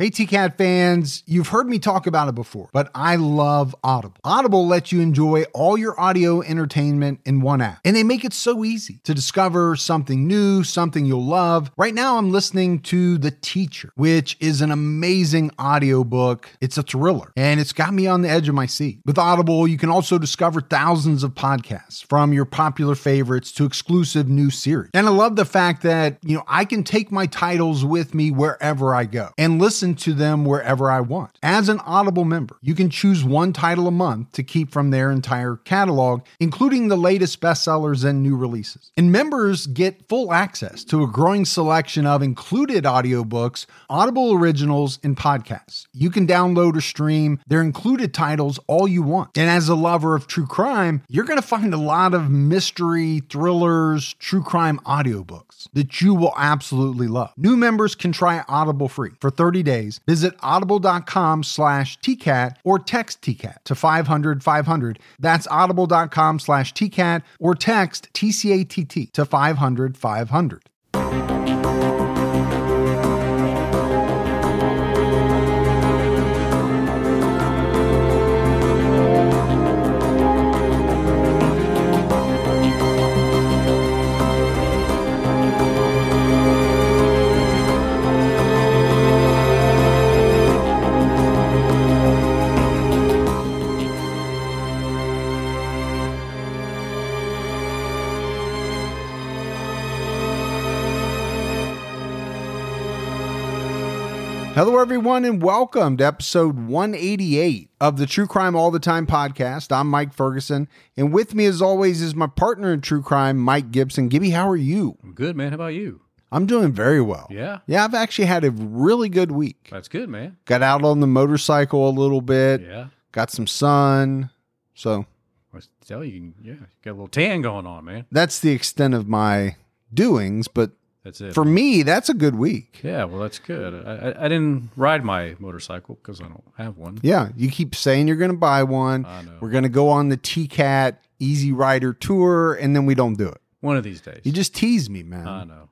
Hey, TCAT fans, you've heard me talk about it before, but I love Audible. Audible lets you enjoy all your audio entertainment in one app, and they make it so easy to discover something new, something you'll love. Right now, I'm listening to The Teacher, which is an amazing audiobook. It's a thriller, and it's got me on the edge of my seat. With Audible, you can also discover thousands of podcasts from your popular favorites to exclusive new series. And I love the fact that, you know, I can take my titles with me wherever I go and listen to them wherever I want. As an Audible member, you can choose one title a month to keep from their entire catalog, including the latest bestsellers and new releases. And members get full access to a growing selection of included audiobooks, Audible originals, and podcasts. You can download or stream their included titles all you want. And as a lover of true crime, you're going to find a lot of mystery, thrillers, true crime audiobooks that you will absolutely love. New members can try Audible free for 30 days. Visit audible.com slash TCAT or text TCAT to 500 500. That's audible.com slash TCAT or text TCATT to 500 500. Hello, everyone, and welcome to episode 188 of the True Crime All the Time podcast. I'm Mike Ferguson, and with me, as always, is my partner in true crime, Mike Gibson. Gibby, how are you? I'm good, man. How about you? I'm doing very well. Yeah. Yeah, I've actually had a really good week. That's good, man. Got out on the motorcycle a little bit, Yeah. got some sun. So I tell you, yeah, got a little tan going on, man. that's the extent of my doings, but That's it. for me, that's a good week. yeah, well, that's good. I, I, I didn't ride my motorcycle because I don't have one. Yeah, you keep saying you're going to buy one. I know. We're going to go on the TCAT Easy Rider tour, and then we don't do it. One of these days. You just tease me, man. I know.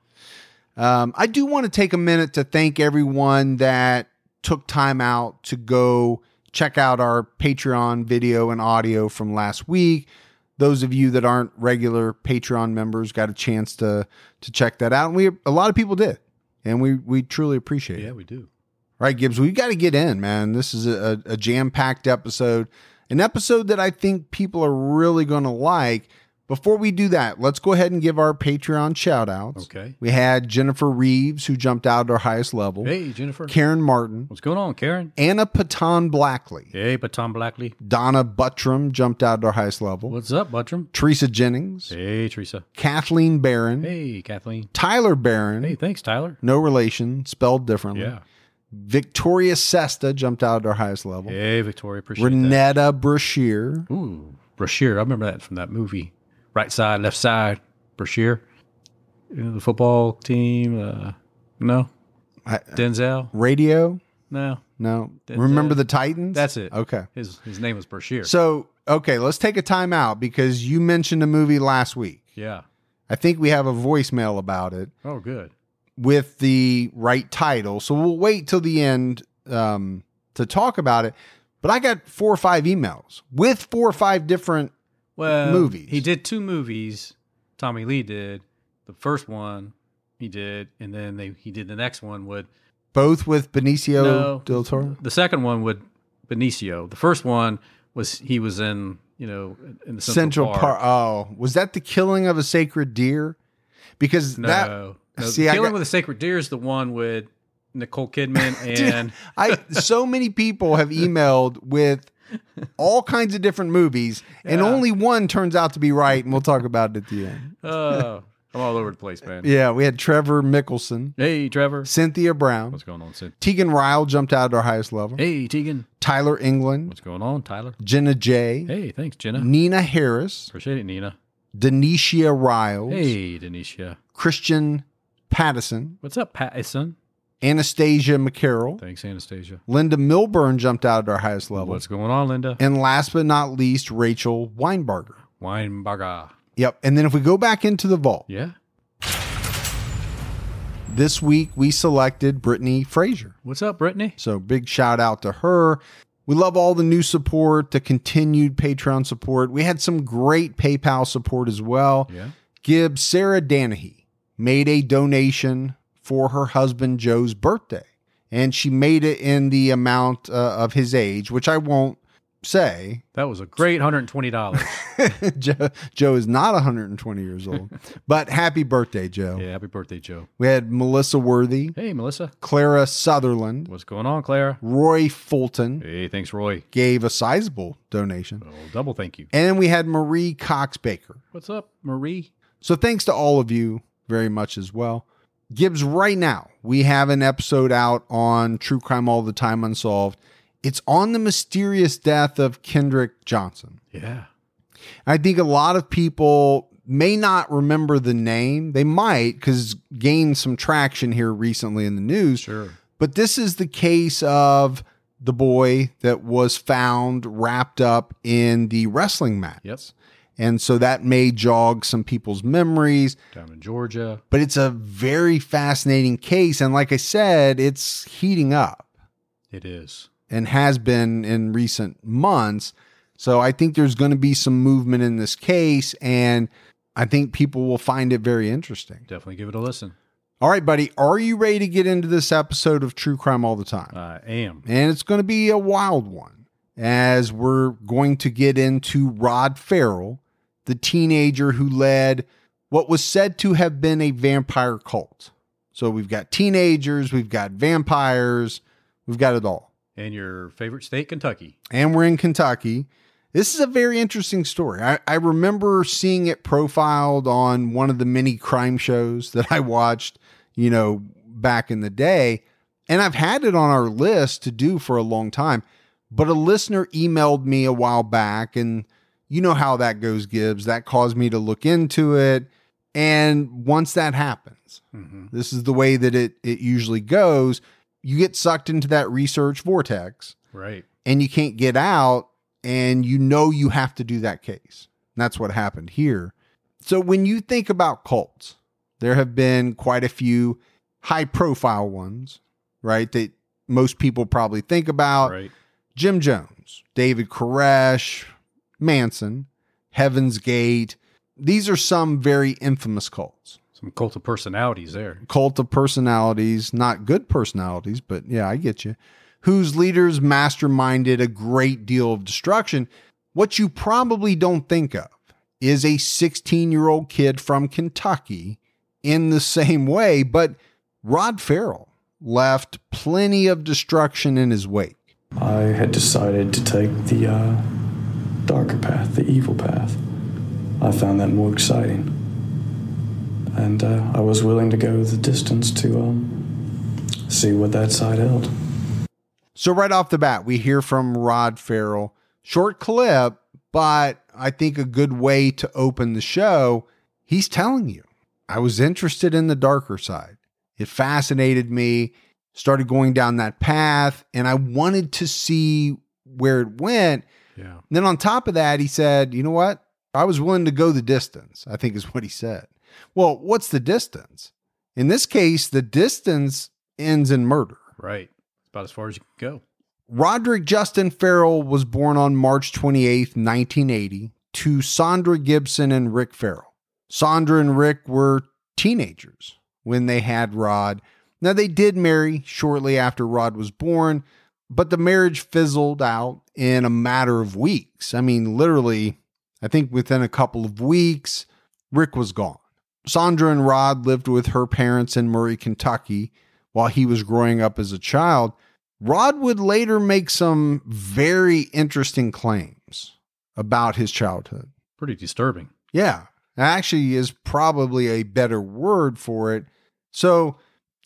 Um, I do want to take a minute to thank everyone that took time out to go check out our Patreon video and audio from last week. Those of you that aren't regular Patreon members got a chance to to check that out, and we a lot of people did, and we we truly appreciate it. Yeah, we do. Right, Gibbs, we got to get in, man. This is a, a jam packed episode, an episode that I think people are really going to like. Before we do that, let's go ahead and give our Patreon shout outs. Okay. We had Jennifer Reeves, who jumped out at our highest level, Hey, Jennifer. Karen Martin, What's going on, Karen? Anna Patan Blackley, Hey, Tom Blackley. Donna Buttram jumped out at our highest level, What's up, Buttram? Teresa Jennings, Hey, Teresa. Kathleen Barron, Hey, Kathleen. Tyler Barron, Hey, thanks, Tyler. no relation, spelled differently. Yeah. Victoria Sesta jumped out at our highest level. Hey, Victoria. Appreciate that. Renetta Brashear, Ooh, Brashear. I remember that from that movie. Right side, left side. Brashear. You know, the football team. Uh, no. I- Denzel. Radio, No. No. Denzel. Remember the Titans? That's it. Okay. His his name was Brashear. So, okay, let's take a time out because you mentioned a movie last week. yeah. I think we have a voicemail about it Oh, good. with the right title. So we'll wait till the end um, to talk about it. But I got four or five emails with four or five different. Well, Movies. He did two movies. Tommy Lee did the first one. He did, and then they he did the next one with Both with Benicio No. del Toro. the second one with Benicio. The first one was he was in you know in the Central, Central, Park. Oh, was that the killing of a sacred deer? Because No, that no. see, the Killing got- with a Sacred Deer is the one with Nicole Kidman and I so many people have emailed with all kinds of different movies, and only one turns out to be right, and we'll talk about it at the end. oh, I'm all over the place, man. Yeah, we had Trevor Mickelson, Hey, Trevor. Cynthia Brown, What's going on, Sid? Tegan Ryle jumped out at our highest level, Hey, Tegan. Tyler England, What's going on, Tyler? Jenna J, Hey, thanks, Jenna. Nina Harris, Appreciate it, Nina. Denicia Riles, Hey, Denisha. Christian Pattison, What's up, Pattison? Anastasia McCarroll, Thanks, Anastasia. Linda Milburn jumped out at our highest level, What's going on, Linda? and last but not least, Rachel Weinbarger. Weinberger. Yep. And then if we go back into the vault, Yeah. this week we selected Brittany Frazier. What's up, Brittany? So big shout out to her. We love all the new support, the continued Patreon support. We had some great PayPal support as well. Yeah. Gibbs Sarah Danahy made a donation for her husband Joe's birthday, and she made it in the amount uh, of his age, which I won't say. That was a great $120. Joe, Joe is not 120 years old, but happy birthday, Joe. yeah, happy birthday, Joe. We had Melissa Worthy, Hey, Melissa. Clara Sutherland, What's going on, Clara? Roy Fulton Hey, thanks, Roy. gave a sizable donation. Oh, double thank you. And then we had Marie Cox Baker. What's up, Marie? So thanks to all of you very much as well. Gibbs, right now, we have an episode out on True Crime All the Time Unsolved. It's on the mysterious death of Kendrick Johnson. Yeah. I think a lot of people may not remember the name. They might because gained some traction here recently in the news. Sure. But this is the case of the boy that was found wrapped up in the wrestling mat. Yep. And so that may jog some people's memories, Down in Georgia. but it's a very fascinating case. And like I said, it's heating up It is. and has been in recent months. So I think there's going to be some movement in this case. And I think people will find it very interesting. Definitely give it a listen. All right, buddy, are you ready to get into this episode of True Crime All the Time? I am. and it's going to be a wild one as we're going to get into Rod Ferrell, the teenager who led what was said to have been a vampire cult. So we've got teenagers, we've got vampires, we've got it all. And your favorite state, Kentucky. And we're in Kentucky. This is a very interesting story. I, I remember seeing it profiled on one of the many crime shows that I watched, you know, back in the day. And I've had it on our list to do for a long time. But a listener emailed me a while back, and you know how that goes, Gibbs. That caused me to look into it. And once that happens, Mm-hmm. this is the way that it, it usually goes. You get sucked into that research vortex Right. and you can't get out and you know you have to do that case. And that's what happened here. So when you think about cults, there have been quite a few high profile ones, right? That most people probably think about. Right. Jim Jones, David Koresh, Manson, Heaven's Gate. These are some very infamous cults. Some cult of personalities there. Cult of personalities, not good personalities, but yeah, I get you. Whose leaders masterminded a great deal of destruction. What you probably don't think of is a 16 year old kid from Kentucky in the same way, but Rod Ferrell left plenty of destruction in his wake. I had decided to take the uh, darker path, the evil path. I found that more exciting. And uh, I was willing to go the distance to um, see what that side held. So, right off the bat, we hear from Rod Ferrell. Short clip, but I think a good way to open the show. He's telling you, I was interested in the darker side. It fascinated me, started going down that path, and I wanted to see where it went. Yeah. And then on top of that, he said, you know what? I was willing to go the distance, I think is what he said. Well, what's the distance? In this case, the distance ends in murder. Right. It's about as far as you can go. Roderick Justin Ferrell was born on March 28th, 1980, to Sandra Gibson and Rick Ferrell. Sandra and Rick were teenagers when they had Rod. Now, they did marry shortly after Rod was born, but the marriage fizzled out in a matter of weeks. I mean, literally, I think within a couple of weeks, Rick was gone. Sandra and Rod lived with her parents in Murray, Kentucky while he was growing up as a child. Rod would later make some very interesting claims about his childhood. Pretty disturbing. Yeah, actually, is probably a better word for it. So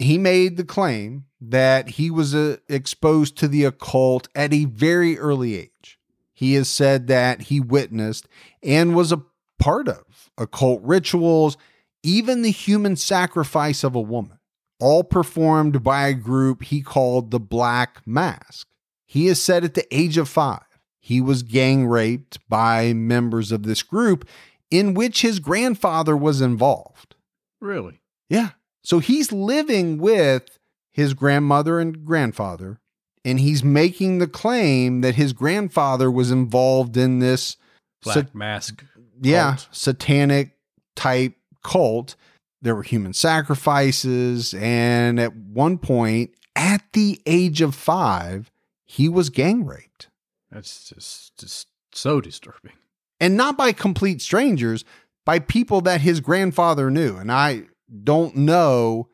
he made the claim that he was uh, exposed to the occult at a very early age. He has said that he witnessed and was a part of occult rituals, even the human sacrifice of a woman all performed by a group he called the Black Mask. He has said at the age of five, he was gang raped by members of this group in which his grandfather was involved. Really? Yeah. So he's living with his grandmother and grandfather, and he's making the claim that his grandfather was involved in this, Black sa- mask. yeah, cult. satanic type cult. There were human sacrifices, and at one point, at the age of five, he was gang raped. That's just just so disturbing. and not by complete strangers, by people that his grandfather knew. And I don't know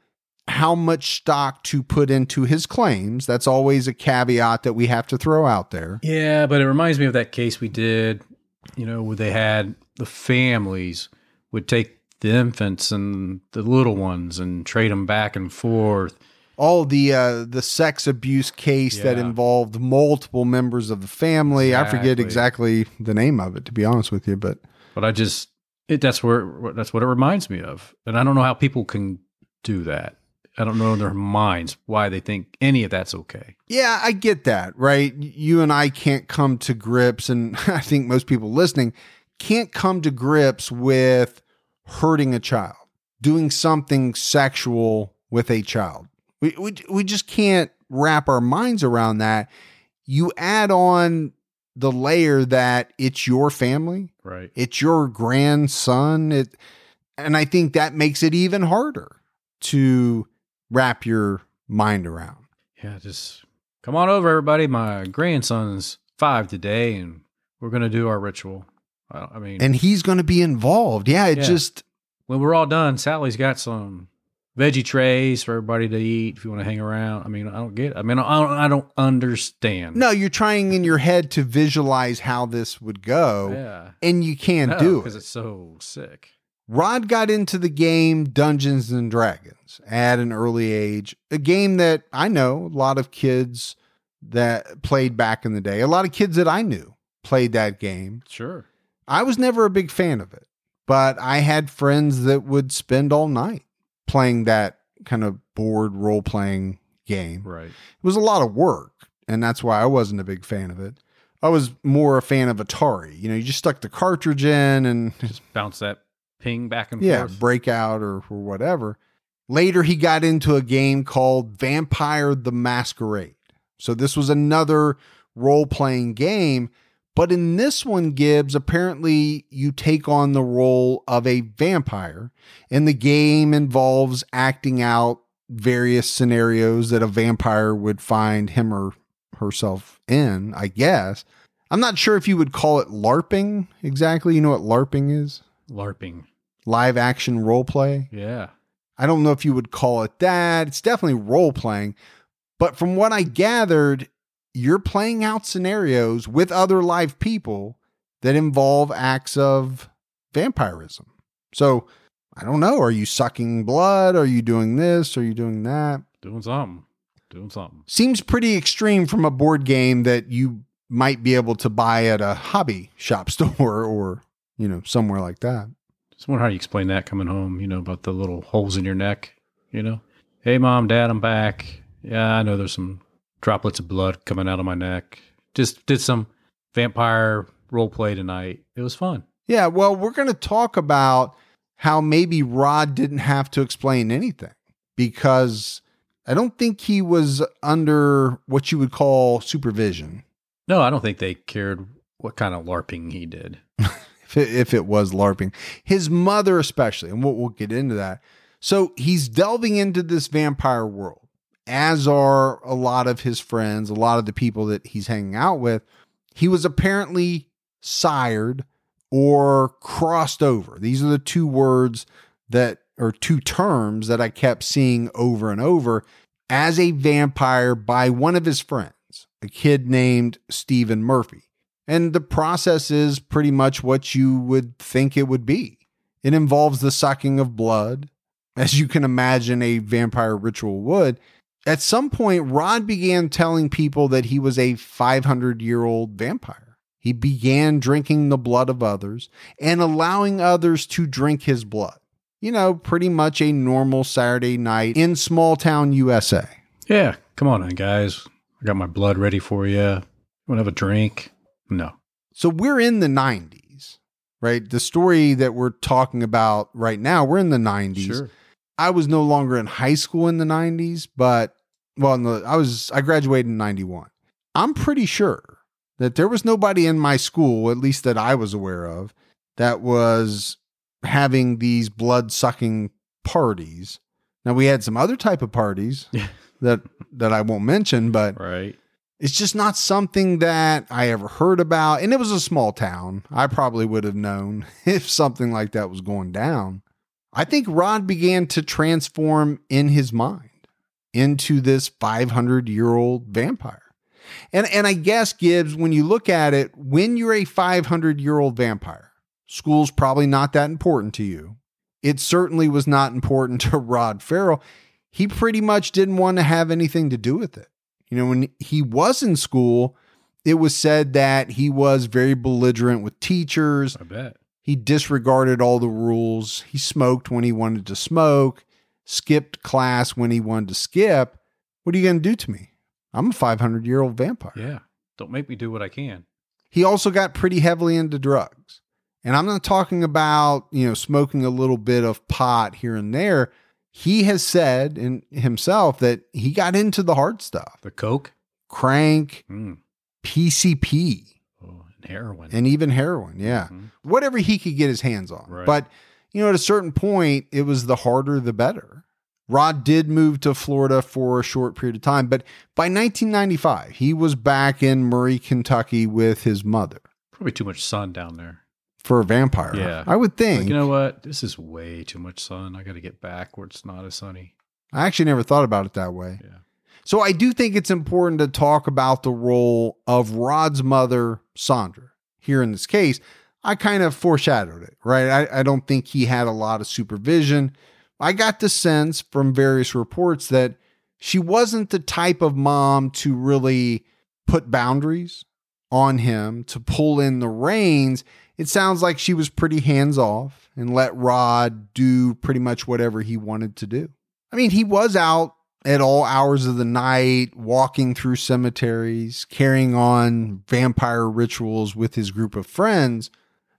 how much stock to put into his claims. That's always a caveat that we have to throw out there. Yeah, but it reminds me of that case we did, you know, where they had the families would take the infants and the little ones and trade them back and forth. All the uh, the sex abuse case that involved multiple members of the family. I forget Exactly. exactly the name of it, to be honest with you, but But I just it that's where that's what it reminds me of. And I don't know how people can do that. I don't know in their minds why they think any of that's okay. Yeah, I get that, right? You and I can't come to grips, and I think most people listening can't come to grips with hurting a child, doing something sexual with a child. We, we, we just can't wrap our minds around that. You add on the layer that it's your family, Right. it's your grandson, it, and I think that makes it even harder to wrap your mind around. Yeah, just come on over, everybody. My grandson's five today, and we're gonna do our ritual. I, I mean, and he's going to be involved. Yeah, it Yeah. just when we're all done, Sally's got some veggie trays for everybody to eat if you want to hang around. I mean, I don't get. I mean, I don't, I don't understand. no, you're trying in your head to visualize how this would go, yeah, and you can't do it because it's so sick. Rod got into the game Dungeons and Dragons at an early age, a game that I know a lot of kids that played back in the day. A lot of kids that I knew played that game. Sure. I was never a big fan of it, but I had friends that would spend all night playing that kind of board role playing game. Right. It was a lot of work, and that's why I wasn't a big fan of it. I was more a fan of Atari. You know, you just stuck the cartridge in and Just bounce that ping back and yeah, forth. breakout or, or whatever. Later, he got into a game called Vampire the Masquerade. So, this was another role playing game. But in this one, Gibbs, apparently you take on the role of a vampire, and the game involves acting out various scenarios that a vampire would find him or herself in, I guess. I'm not sure if you would call it LARPing exactly. You know what LARPing is? LARPing. Live action role play. Yeah. I don't know if you would call it that. It's definitely role playing. But from what I gathered, you're playing out scenarios with other live people that involve acts of vampirism. So I don't know. Are you sucking blood? Are you doing this? Are you doing that? Doing something. Doing something. Seems pretty extreme from a board game that you might be able to buy at a hobby shop store or, you know, somewhere like that. Just wonder how you explain that coming home, you know, about the little holes in your neck, you know? Hey, mom, dad, I'm back. Yeah, I know there's some droplets of blood coming out of my neck. Just did some vampire role play tonight. It was fun. Yeah, well, we're going to talk about how maybe Rod didn't have to explain anything because I don't think he was under what you would call supervision. No, I don't think they cared what kind of LARPing he did. If it, if it was LARPing, his mother, especially, and we'll, we'll get into that. So he's delving into this vampire world, as are a lot of his friends, a lot of the people that he's hanging out with. He was apparently sired or crossed over. These are the two words that, or two terms that I kept seeing over and over as a vampire by one of his friends, a kid named Stephen Murphy. And the process is pretty much what you would think it would be. It involves the sucking of blood, as you can imagine a vampire ritual would. At some point, Rod began telling people that he was a 500 year old vampire. He began drinking the blood of others and allowing others to drink his blood. You know, pretty much a normal Saturday night in small town USA. Yeah, come on in, guys. I got my blood ready for you. Want to have a drink? No. So we're in the 90s, right? The story that we're talking about right now, we're in the 90s. Sure. I was no longer in high school in the 90s, but well, the, I was I graduated in 91. I'm pretty sure that there was nobody in my school, at least that I was aware of, that was having these blood sucking parties. Now we had some other type of parties that that I won't mention, but Right. it's just not something that I ever heard about. And it was a small town. I probably would have known if something like that was going down. I think Rod began to transform in his mind into this 500 year old vampire. And, and I guess, Gibbs, when you look at it, when you're a 500 year old vampire, school's probably not that important to you. It certainly was not important to Rod Ferrell. He pretty much didn't want to have anything to do with it. You know, when he was in school, it was said that he was very belligerent with teachers. I bet. He disregarded all the rules. He smoked when he wanted to smoke, skipped class when he wanted to skip. What are you going to do to me? I'm a 500 year old vampire. Yeah. Don't make me do what I can. He also got pretty heavily into drugs. And I'm not talking about, you know, smoking a little bit of pot here and there. He has said in himself that he got into the hard stuff The coke. crank, Mm. PCP, heroin. and even heroin. Yeah. Mhm. Whatever he could get his hands on. Right. But, you know, at a certain point, it was the harder the better. Rod did move to Florida for a short period of time, but by 1995, he was back in Murray, Kentucky with his mother Probably too much sun down there. for a vampire. Yeah. I would think. Like, you know what? This is way too much sun. I got to get back where it's not as sunny. I actually never thought about it that way. Yeah. So I do think it's important to talk about the role of Rod's mother, Sandra, here in this case. I kind of foreshadowed it, right? I, I don't think he had a lot of supervision. I got the sense from various reports that she wasn't the type of mom to really put boundaries on him, to pull in the reins. It sounds like she was pretty hands off and let Rod do pretty much whatever he wanted to do. I mean, he was out at all hours of the night, walking through cemeteries, carrying on vampire rituals with his group of friends.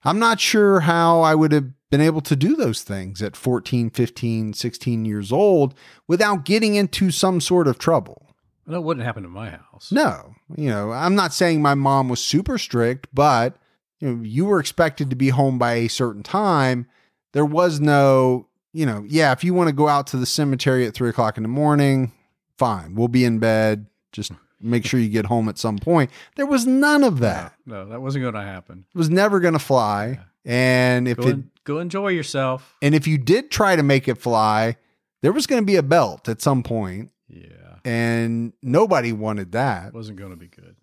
I'm not sure how I would have been able to do those things at 14, 15, 16 years old without getting into some sort of trouble. Well, that wouldn't happen in my house. No, you know, I'm not saying my mom was super strict, but you know, you were expected to be home by a certain time. There was no, you know, yeah, if you want to go out to the cemetery at three o'clock in the morning, fine, we'll be in bed. Just make sure you get home at some point. There was none of that. No, that wasn't going to happen. It was never going to fly. And if Go, it, en- go enjoy yourself. and if you did try to make it fly, there was going to be a belt at some point, Yeah. and nobody wanted that. It wasn't going to be good.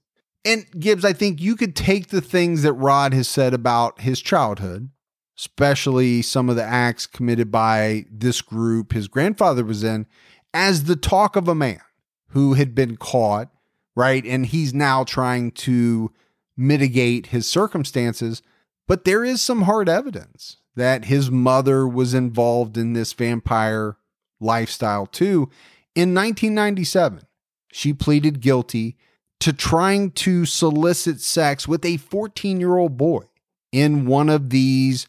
And Gibbs, I think you could take the things that Rod has said about his childhood, especially some of the acts committed by this group his grandfather was in, as the talk of a man who had been caught, right? And he's now trying to mitigate his circumstances. But there is some hard evidence that his mother was involved in this vampire lifestyle too. In 1997, she pleaded guilty to trying to solicit sex with a 14 year old boy in one of these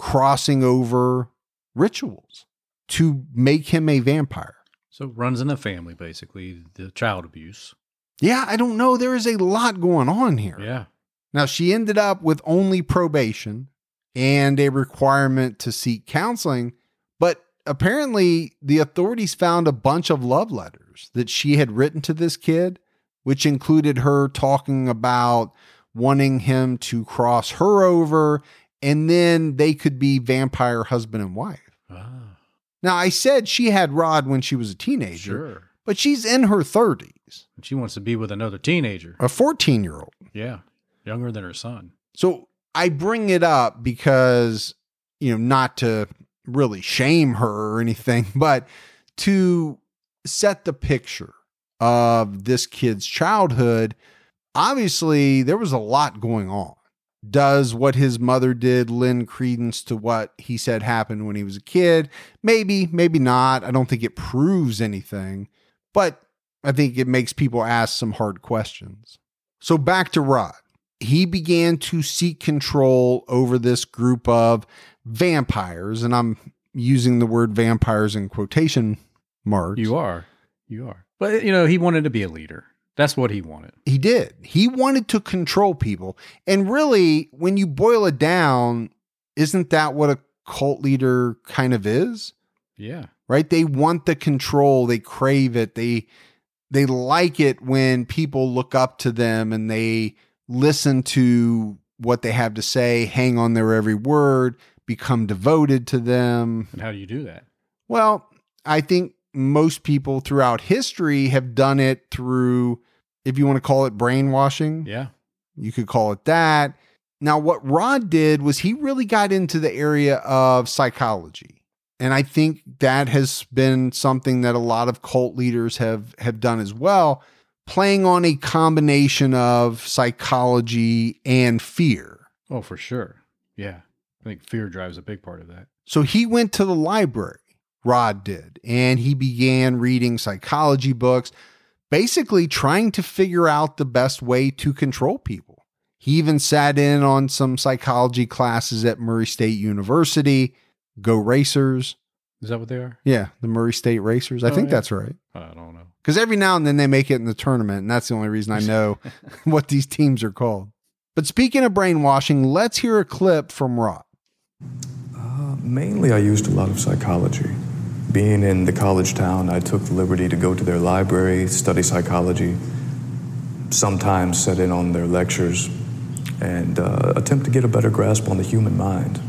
crossing over rituals to make him a vampire. So it runs in the family, basically, the child abuse. Yeah, I don't know. There is a lot going on here. Yeah. Now, she ended up with only probation and a requirement to seek counseling, but apparently the authorities found a bunch of love letters that she had written to this kid, which included her talking about wanting him to cross her over, and then they could be vampire husband and wife. Ah, Now, I said she had Rod when she was a teenager, sure. but she's in her 30s, And she wants to be with another teenager. a 14 year old. Yeah. Younger than her son. So I bring it up because, you know, not to really shame her or anything, but to set the picture of this kid's childhood. Obviously, there was a lot going on. Does what his mother did lend credence to what he said happened when he was a kid? Maybe, maybe not. I don't think it proves anything, but I think it makes people ask some hard questions. So back to Rod he began to seek control over this group of vampires. And I'm using the word vampires in quotation marks. You are. You are. But, you know, he wanted to be a leader. That's what he wanted. He did. He wanted to control people. And really, when you boil it down, isn't that what a cult leader kind of is? Yeah. Right? They want the control, they crave it. They they like it when people look up to them and they listen to what they have to say, hang on their every word, become devoted to them. And how do you do that? Well, I think most people throughout history have done it through, if you want to call it brainwashing, Yeah. you could call it that. Now, what Rod did was he really got into the area of psychology. And I think that has been something that a lot of cult leaders have have done as well, playing on a combination of psychology and fear. Oh, for sure. Yeah. I think fear drives a big part of that. So he went to the library, Rod did, and he began reading psychology books, basically trying to figure out the best way to control people. He even sat in on some psychology classes at Murray State University. Go Racers. Is that what they are? Yeah, the Murray State Racers. I Oh, think yeah. that's right. I don't know. Because every now and then they make it in the tournament, and that's the only reason I know what these teams are called. But speaking of brainwashing, let's hear a clip from Rod. Uh, mainly, I used a lot of psychology. Being in the college town, I took the liberty to go to their library, study psychology, sometimes set in on their lectures, and uh, attempt to get a better grasp on the human mind.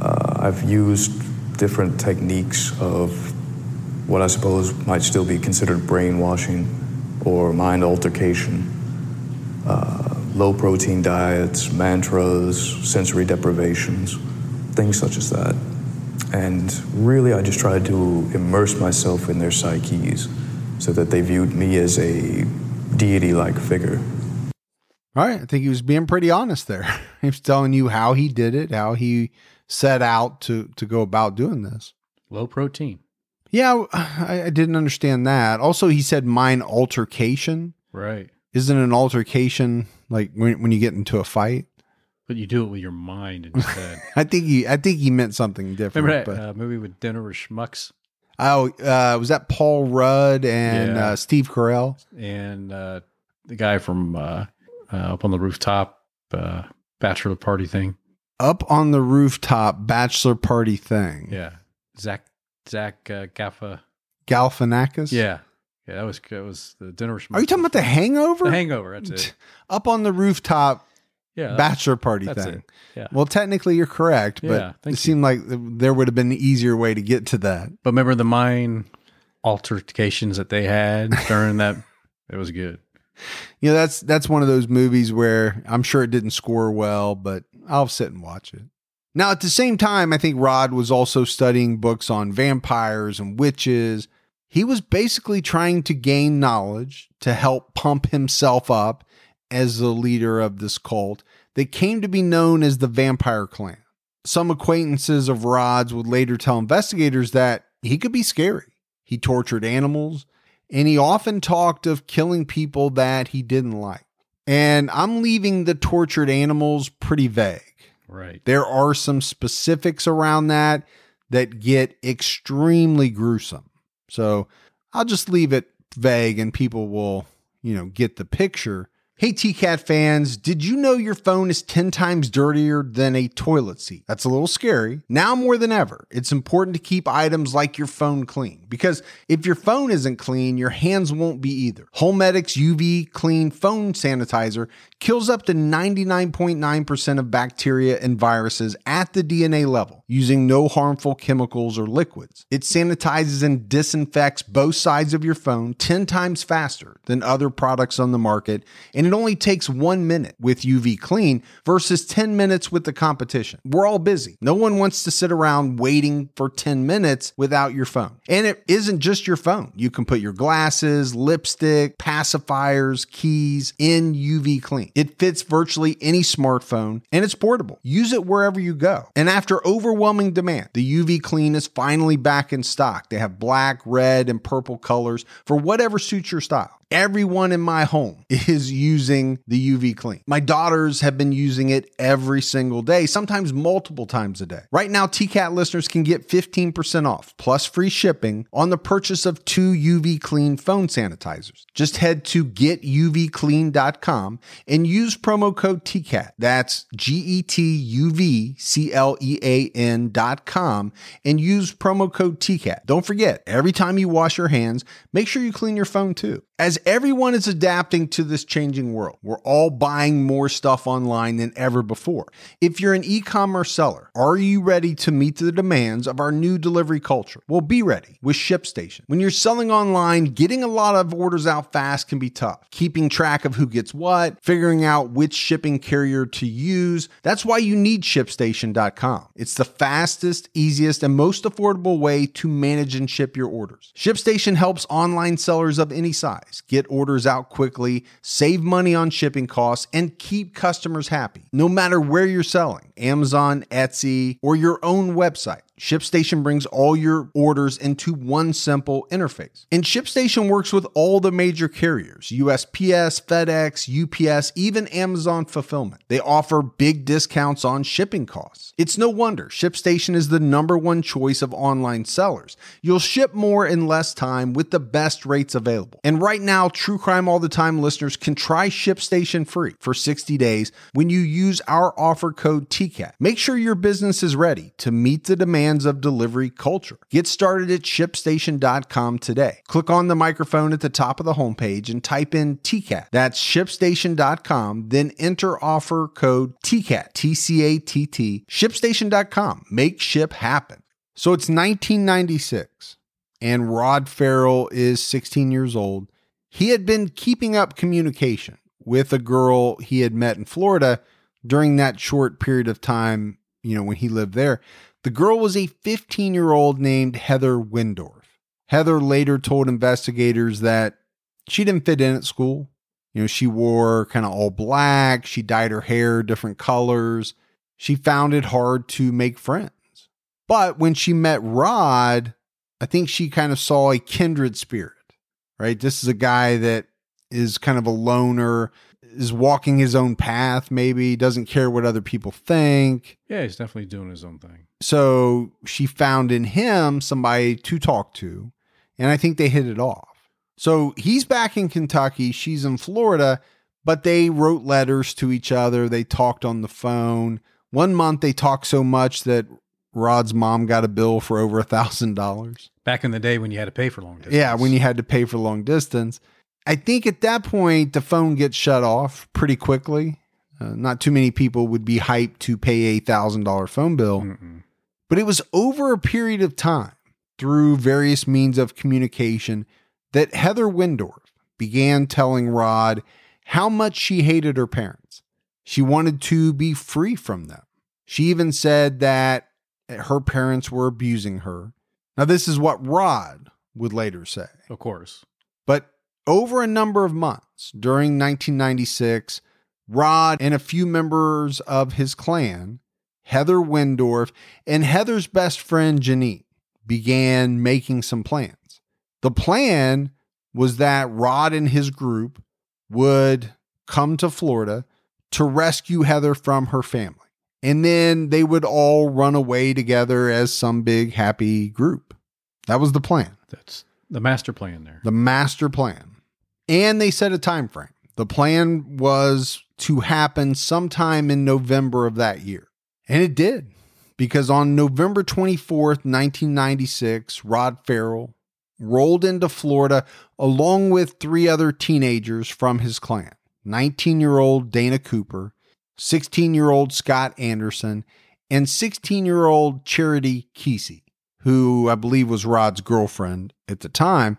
Uh, I've used different techniques of what I suppose might still be considered brainwashing or mind altercation uh, low protein diets, mantras, sensory deprivations, things such as that. And really, I just tried to immerse myself in their psyches so that they viewed me as a deity like figure. All right. I think he was being pretty honest there. he was telling you how he did it, how he set out to to go about doing this. Low protein. Yeah, I, I didn't understand that. Also, he said mind altercation. Right. Isn't an altercation like when when you get into a fight? But you do it with your mind instead. I think he I think he meant something different. Remember that but, uh, movie with Dinner with Schmucks? oh, uh, was that Paul Rudd and Yeah. uh, Steve Carell? and uh, the guy from uh, uh, up on the rooftop uh, bachelor party thing. Up on the rooftop bachelor party thing. Yeah, Zach Zach uh, Gaffa. Galifianakis. Yeah, yeah, that was that was the dinner. with Are you talking about the Hangover? the Hangover? That's it. Up on the rooftop Yeah, bachelor party that's thing. it. Yeah. Well, technically, you're correct, but Yeah, it thank you. seemed like there would have been an easier way to get to that. But remember the mind altercations that they had during that? It was good. You know, that's that's one of those movies where I'm sure it didn't score well, but I'll sit and watch it. Now, at the same time, I think Rod was also studying books on vampires and witches. He was basically trying to gain knowledge to help pump himself up as the leader of this cult that came to be known as the Vampire Clan. Some acquaintances of Rod's would later tell investigators that he could be scary. He tortured animals, and he often talked of killing people that he didn't like. And I'm leaving the tortured animals pretty vague. Right. There are some specifics around that that get extremely gruesome. So I'll just leave it vague and people will, you know, get the picture. Hey, TCAT fans, did you know your phone is 10 times dirtier than a toilet seat? That's a little scary. Now more than ever, it's important to keep items like your phone clean because if your phone isn't clean, your hands won't be either. HoMedics UV Clean Phone Sanitizer kills up to 99.9% of bacteria and viruses at the DNA level using no harmful chemicals or liquids. It sanitizes and disinfects both sides of your phone 10 times faster than other products on the market, and it only takes one minute with UV Clean versus 10 minutes with the competition. We're all busy. No one wants to sit around waiting for 10 minutes without your phone. And it isn't just your phone. You can put your glasses, lipstick, pacifiers, keys in UV Clean. It fits virtually any smartphone and it's portable. Use it wherever you go. And after overwhelming demand, the UV Clean is finally back in stock. They have black, red, and purple colors for whatever suits your style. Everyone in my home is using the UV Clean. My daughters have been using it every single day, sometimes multiple times a day. Right now, TCAT listeners can get 15% off plus free shipping on the purchase of two UV Clean phone sanitizers. Just head to getuvclean.com and use promo code TCAT. That's G E T U V C L E A N.com and use promo code TCAT. Don't forget, every time you wash your hands, make sure you clean your phone too. As everyone is adapting to this changing world, we're all buying more stuff online than ever before. If you're an e commerce seller, are you ready to meet the demands of our new delivery culture? Well, be ready with ShipStation. When you're selling online, getting a lot of orders out fast can be tough. Keeping track of who gets what, figuring out which shipping carrier to use, that's why you need ShipStation.com. It's the fastest, easiest, and most affordable way to manage and ship your orders. ShipStation helps online sellers of any size get orders out quickly, save money on shipping costs, and keep customers happy. No matter where you're selling Amazon, Etsy, or your own website. ShipStation brings all your orders into one simple interface. And ShipStation works with all the major carriers USPS, FedEx, UPS, even Amazon Fulfillment. They offer big discounts on shipping costs. It's no wonder ShipStation is the number one choice of online sellers. You'll ship more in less time with the best rates available. And right now, True Crime All the Time listeners can try ShipStation free for 60 days when you use our offer code TCAT. Make sure your business is ready to meet the demand of delivery culture. Get started at shipstation.com today. Click on the microphone at the top of the homepage and type in TCAT. That's shipstation.com, then enter offer code TCAT, T C A T T, shipstation.com. Make ship happen. So it's 1996, and Rod Ferrell is 16 years old. He had been keeping up communication with a girl he had met in Florida during that short period of time, you know, when he lived there. The girl was a 15 year old named Heather Wendorf. Heather later told investigators that she didn't fit in at school. You know, she wore kind of all black, she dyed her hair different colors. She found it hard to make friends. But when she met Rod, I think she kind of saw a kindred spirit, right? This is a guy that is kind of a loner, is walking his own path, maybe, doesn't care what other people think. Yeah, he's definitely doing his own thing. So she found in him somebody to talk to, and I think they hit it off. So he's back in Kentucky, she's in Florida, but they wrote letters to each other. They talked on the phone. One month they talked so much that Rod's mom got a bill for over a thousand dollars. Back in the day when you had to pay for long distance. Yeah, when you had to pay for long distance. I think at that point the phone gets shut off pretty quickly. Uh, not too many people would be hyped to pay a thousand dollar phone bill, Mm-mm. but it was over a period of time through various means of communication that Heather Wendorf began telling Rod how much she hated her parents. She wanted to be free from them. She even said that her parents were abusing her. Now, this is what Rod would later say. Of course. Over a number of months during 1996, Rod and a few members of his clan, Heather Wendorf, and Heather's best friend Janine, began making some plans. The plan was that Rod and his group would come to Florida to rescue Heather from her family. And then they would all run away together as some big happy group. That was the plan That's the master plan there. the master plan. And they set a time frame. The plan was to happen sometime in November of that year. And it did. Because on November 24th, 1996, Rod Ferrell rolled into Florida along with three other teenagers from his clan 19 year old Dana Cooper, 16 year old Scott Anderson, and 16 year old Charity Keesee, who I believe was Rod's girlfriend at the time.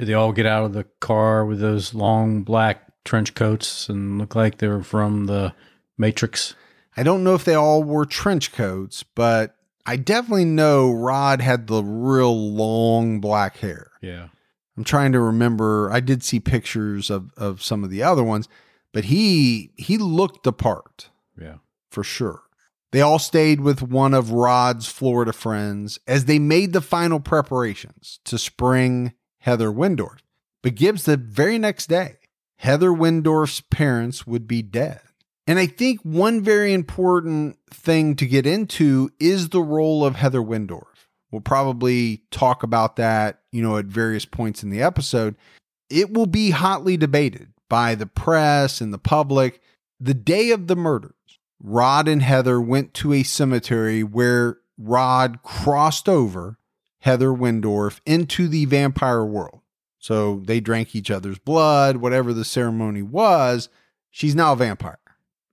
Did they all get out of the car with those long black trench coats and look like they were from the Matrix? I don't know if they all wore trench coats, but I definitely know Rod had the real long black hair. Yeah. I'm trying to remember. I did see pictures of of some of the other ones, but he he looked the part Yeah. for sure. They all stayed with one of Rod's Florida friends as they made the final preparations to spring Heather Wendorf. But Gibbs, the very next day, Heather Wendorf's parents would be dead. And I think one very important thing to get into is the role of Heather Wendorf. We'll probably talk about that, you know, at various points in the episode. It will be hotly debated by the press and the public. The day of the murders, Rod and Heather went to a cemetery where Rod crossed over Heather Wendorf into the vampire world. So they drank each other's blood, whatever the ceremony was. She's now a vampire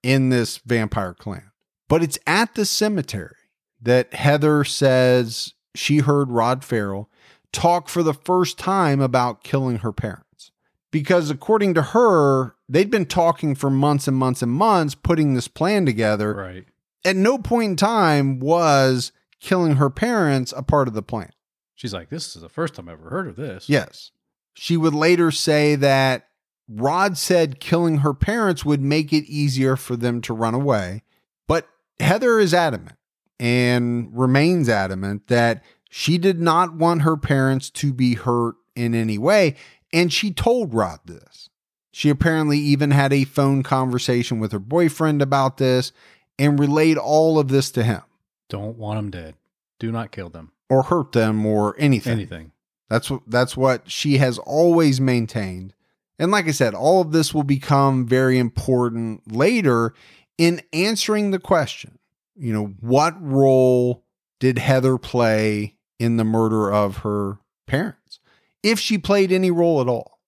in this vampire clan. But it's at the cemetery that Heather says she heard Rod Ferrell talk for the first time about killing her parents. Because according to her, they'd been talking for months and months and months, putting this plan together. Right. At no point in time was killing her parents a part of the plan. She's like, this is the first time I've ever heard of this. Yes. She would later say that Rod said killing her parents would make it easier for them to run away. But Heather is adamant and remains adamant that she did not want her parents to be hurt in any way. And she told Rod this. She apparently even had a phone conversation with her boyfriend about this and relayed all of this to him Don't want them dead. Do not kill them. Or hurt them or anything. Anything. That's what that's what she has always maintained. And like I said, all of this will become very important later in answering the question. You know, what role did Heather play in the murder of her parents? If she played any role at all.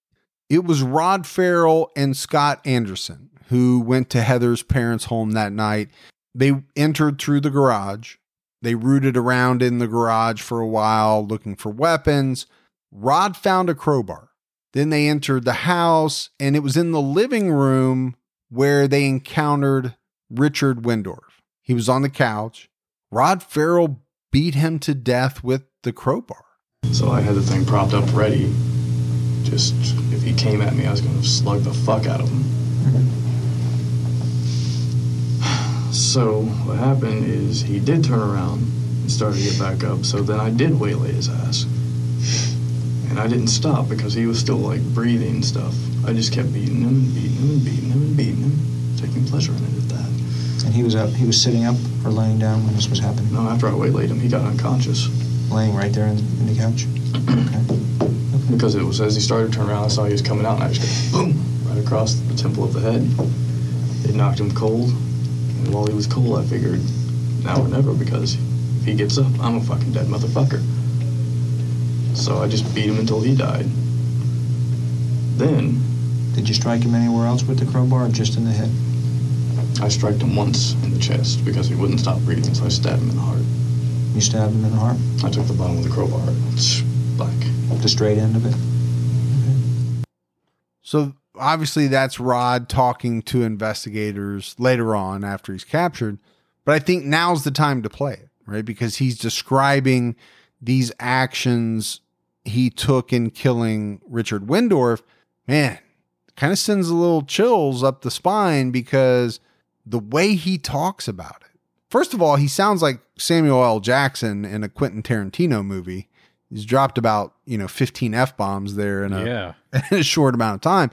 It was Rod Ferrell and Scott Anderson who went to Heather's parents' home that night. They entered through the garage. They rooted around in the garage for a while looking for weapons. Rod found a crowbar. Then they entered the house, and it was in the living room where they encountered Richard Wendorf. He was on the couch. Rod Ferrell beat him to death with the crowbar. So I had the thing propped up ready. Just if he came at me, I was gonna slug the fuck out of him. So what happened is he did turn around and started to get back up. So then I did waylay his ass, and I didn't stop because he was still like breathing and stuff. I just kept beating him and beating him and beating him and beating him, taking pleasure in it at that. And he was up. He was sitting up or laying down when this was happening. No, after I waylaid him, he got unconscious. Laying right there in, in the couch. Okay. Because it was as he started to turn around, I saw he was coming out, and I just go boom right across the temple of the head. It knocked him cold, while he was cold, I figured now or never because if he gets up, I'm a fucking dead motherfucker. So I just beat him until he died. Then Did you strike him anywhere else with the crowbar or just in the head? I struck him once in the chest because he wouldn't stop breathing, so I stabbed him in the heart. You stabbed him in the heart? I took the bottom of the crowbar, it's black. The straight end of it? So obviously, that's Rod talking to investigators later on after he's captured. But I think now's the time to play it, right? Because he's describing these actions he took in killing Richard Wendorf. Man, kind of sends a little chills up the spine because the way he talks about it. First of all, he sounds like Samuel L. Jackson in a Quentin Tarantino movie. He's dropped about, you know, 15 F bombs there in a, yeah. in a short amount of time.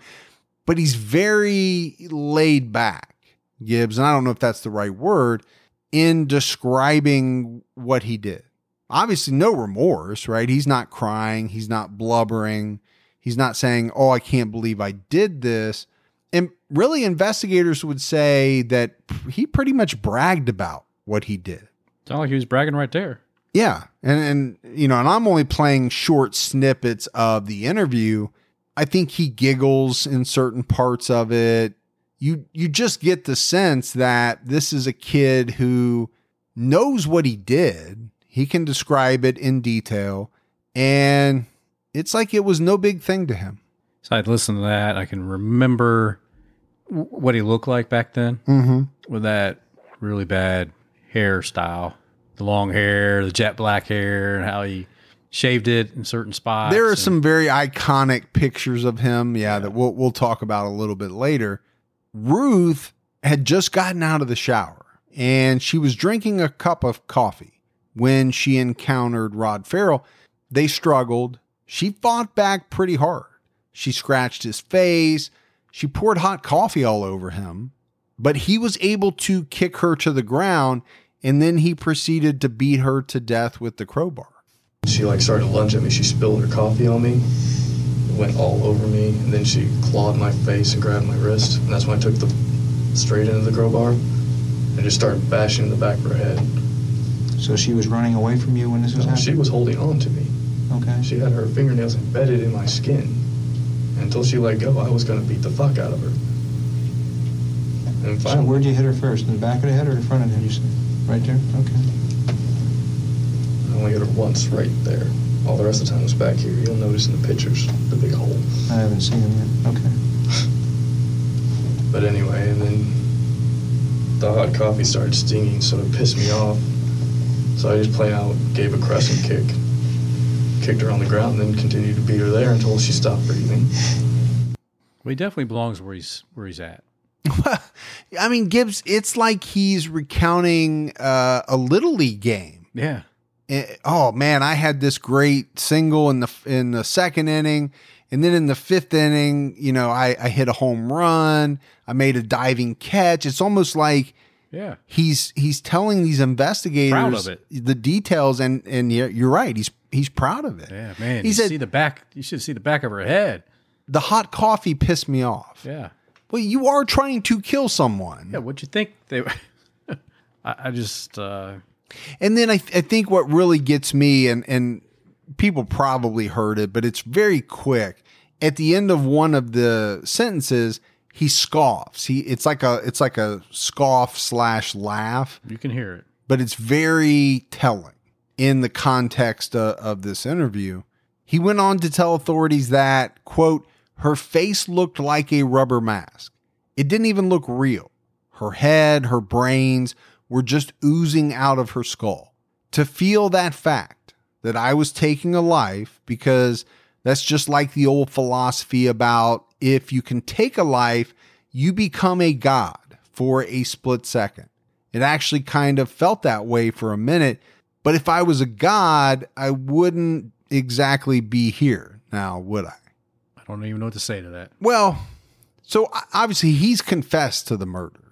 But he's very laid back, Gibbs, and I don't know if that's the right word, in describing what he did. Obviously, no remorse, right? He's not crying, he's not blubbering, he's not saying, Oh, I can't believe I did this. And really, investigators would say that he pretty much bragged about what he did. Sound like he was bragging right there. Yeah. And and you know, and I'm only playing short snippets of the interview. I think he giggles in certain parts of it. You you just get the sense that this is a kid who knows what he did. He can describe it in detail and it's like it was no big thing to him. So I'd listen to that. I can remember what he looked like back then Mhm. with that really bad hairstyle, the long hair, the jet black hair, and how he shaved it in certain spots. There are and- some very iconic pictures of him, yeah, that we'll we'll talk about a little bit later. Ruth had just gotten out of the shower and she was drinking a cup of coffee when she encountered Rod Ferrell. They struggled. She fought back pretty hard. She scratched his face. She poured hot coffee all over him, but he was able to kick her to the ground and then he proceeded to beat her to death with the crowbar. She like started to lunge at me. She spilled her coffee on me. It went all over me, and then she clawed my face and grabbed my wrist. And that's when I took the straight into the crowbar and just started bashing the back of her head. So she was running away from you when this was happening? She was holding on to me. Okay. She had her fingernails embedded in my skin. Until she let go, I was gonna beat the fuck out of her. And So finally, where'd you hit her first? In the back of the head or the front of the head, you said? Right there? Okay. I only hit her once right there. All the rest of the time was back here. You'll notice in the pictures the big hole. I haven't seen him yet. Okay. But anyway, and then the hot coffee started stinging, so it pissed me off. So I just plain out gave a crescent kick, kicked her on the ground, and then continued to beat her there until she stopped breathing. Well, he definitely belongs where he's where he's at. I mean, Gibbs, it's like he's recounting uh, a little league game. Yeah. Eh, oh man, I had this great single in the in the second inning, and then in the fifth inning, you know, I, I hit a home run. I made a diving catch. It's almost like Yeah. he's he's telling these investigators it. the details, and and you're, you're right. He's he's proud of it. Yeah, man. He you said- see the back. You should see the back of her head. The hot coffee pissed me off. Yeah. Well, you are trying to kill someone. Yeah. What'd you think they? I, I just. uh And then I, th- I think what really gets me, and, and people probably heard it, but it's very quick. At the end of one of the sentences, he scoffs. He it's like a it's like a scoff slash laugh, You can hear it. but it's very telling in the context of, of this interview. He went on to tell authorities that quote her face looked like a rubber mask. It didn't even look real. Her head, her brains were just oozing out of her skull. To feel that fact that I was taking a life, because that's just like the old philosophy about if you can take a life, you become a god for a split second. It actually kind of felt that way for a minute. But if I was a god, I wouldn't exactly be here now, would I? I don't even know what to say to that. Well, so obviously he's confessed to the murders.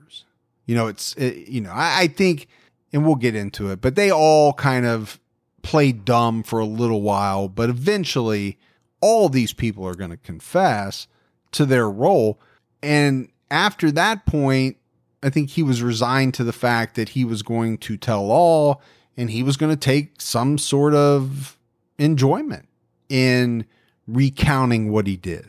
You know, it's it, you know I, I think, and we'll get into it, but they all kind of played dumb for a little while, but eventually all these people are going to confess to their role, and after that point, I think he was resigned to the fact that he was going to tell all, and he was going to take some sort of enjoyment in recounting what he did.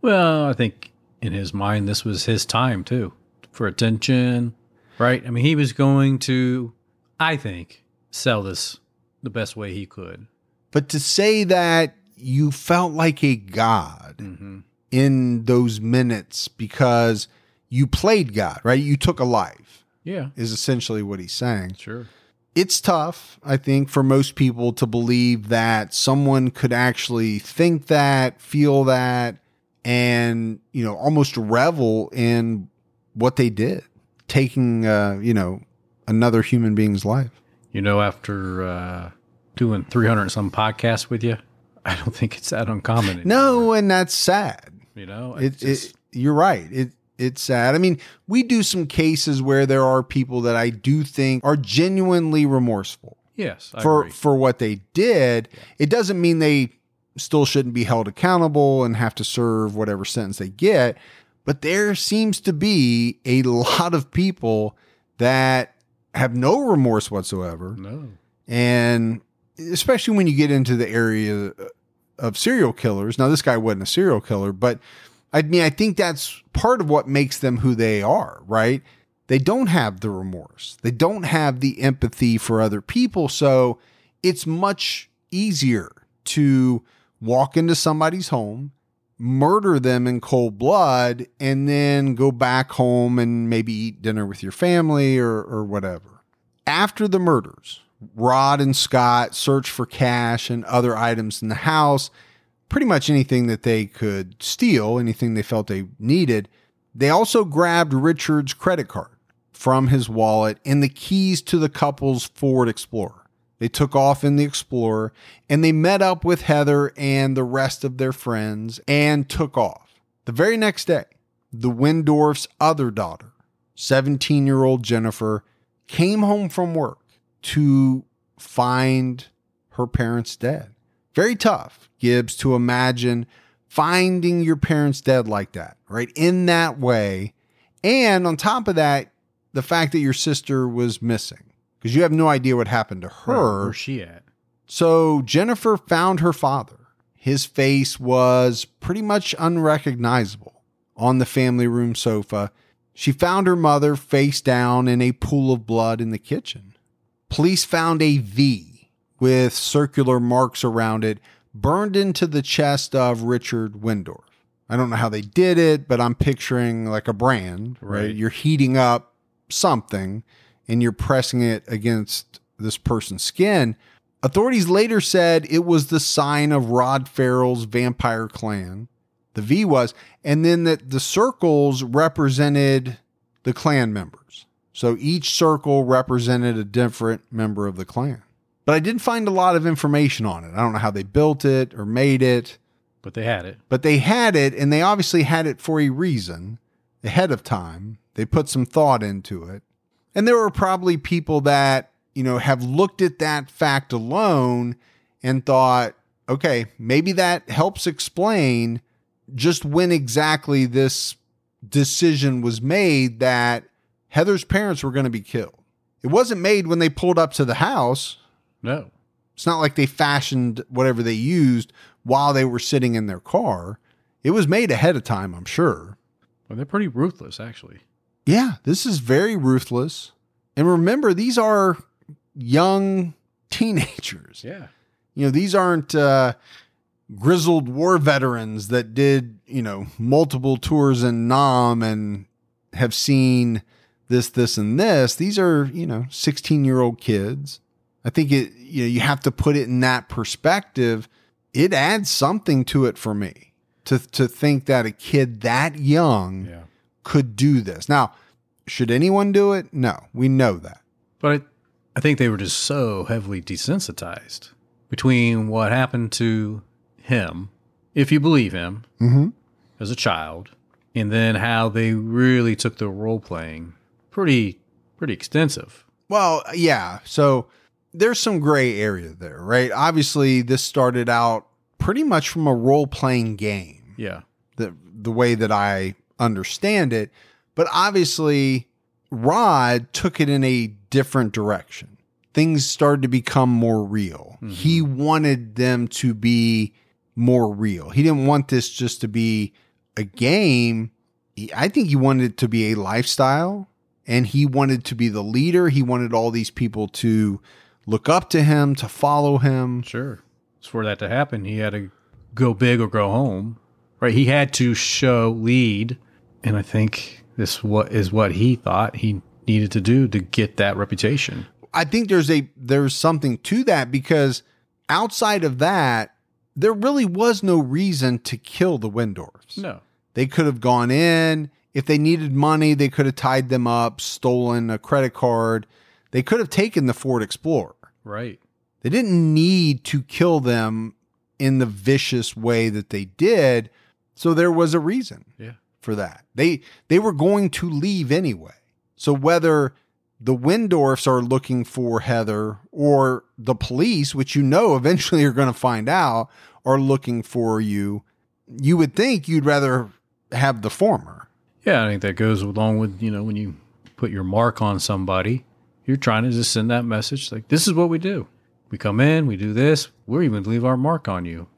Well, I think in his mind, this was his time too for attention, right? I mean, he was going to, I think, sell this the best way he could. But to say that you felt like a god Mm-hmm. in those minutes because you played God, right? You took a life, Yeah, is essentially what he's saying. sure. It's tough, I think, for most people to believe that someone could actually think that, feel that, and, you know, almost revel in what they did, taking, uh, you know, another human being's life. You know, after uh, doing 300 and some podcasts with you, I don't think it's that uncommon. anymore, No, and that's sad. you know, it, it's just- it you're right it it's sad i mean we do some cases where there are people that i do think are genuinely remorseful yes, I for agree. for what they did it doesn't mean they still shouldn't be held accountable and have to serve whatever sentence they get but there seems to be a lot of people that have no remorse whatsoever no, and especially when you get into the area of serial killers. Now, this guy wasn't a serial killer, but I mean, I think that's part of what makes them who they are, right? They don't have the remorse, they don't have the empathy for other people. So it's much easier to walk into somebody's home, murder them in cold blood, and then go back home and maybe eat dinner with your family or, or whatever. After the murders, Rod and Scott searched for cash and other items in the house, pretty much anything that they could steal, anything they felt they needed. They also grabbed Richard's credit card from his wallet and the keys to the couple's Ford Explorer. They took off in the Explorer and they met up with Heather and the rest of their friends and took off. The very next day, the Wendorf's other daughter, 17 year old Jennifer, came home from work to find her parents dead. Very tough, Gibbs, to imagine finding your parents dead like that, right? In that way. And on top of that, the fact that your sister was missing because you have no idea what happened to her. Where's she at? So Jennifer found her father. His face was pretty much unrecognizable on the family room sofa. She found her mother face down in a pool of blood in the kitchen. Police found a V with circular marks around it burned into the chest of Richard Wendorf. I don't know how they did it, but I'm picturing like a brand, right? Right. You're heating up something and you're pressing it against this person's skin. Authorities later said it was the sign of Rod Ferrell's vampire clan. The V was, and then that the circles represented the clan members. So each circle represented a different member of the clan. But I didn't find a lot of information on it. I don't know how they built it or made it, But they had it. but they had it, and they obviously had it for a reason ahead of time. They put some thought into it. And there were probably people that, you know, have looked at that fact alone and thought, okay, maybe that helps explain just when exactly this decision was made that Heather's parents were going to be killed. It wasn't made when they pulled up to the house. No. It's not like they fashioned whatever they used while they were sitting in their car. It was made ahead of time, I'm sure. Well, they're pretty ruthless, actually. Yeah, this is very ruthless. And remember, these are young teenagers. Yeah. You know, these aren't uh, grizzled war veterans that did, you know, multiple tours in Nam and have seen this, this, and this. These are, you know, 16 year old kids. I think it, you know, you have to put it in that perspective. It adds something to it for me to, to think that a kid that young Yeah. Could do this. Now, should anyone do it? No, we know that. But I, I think they were just so heavily desensitized between what happened to him, if you believe him, Mm-hmm. as a child, and then how they really took the role playing pretty pretty extensive. Well, yeah. So there's some gray area there, right? Obviously, this started out pretty much from a role playing game, Yeah. the the way that I understand it. But obviously, Rod took it in a different direction. Things started to become more real. Mm-hmm. He wanted them to be more real. He didn't want this just to be a game. I think he wanted it to be a lifestyle and he wanted to be the leader. He wanted all these people to look up to him, to follow him. Sure. So for that to happen, he had to go big or go home. Right. He had to show lead. And I think this what is what he thought he needed to do to get that reputation. I think there's a there's something to that because outside of that, there really was no reason to kill the Wendorfs. No. They could have gone in. If they needed money, they could have tied them up, stolen a credit card. They could have taken the Ford Explorer. Right. They didn't need to kill them in the vicious way that they did. So there was a reason Yeah. for that. They they were going to leave anyway. So whether the Wendorfs are looking for Heather or the police, which you know eventually are going to find out, are looking for you, you would think you'd rather have the former. Yeah, I think that goes along with, you know, when you put your mark on somebody, you're trying to just send that message like, this is what we do. We come in, we do this, we're even leave our mark on you.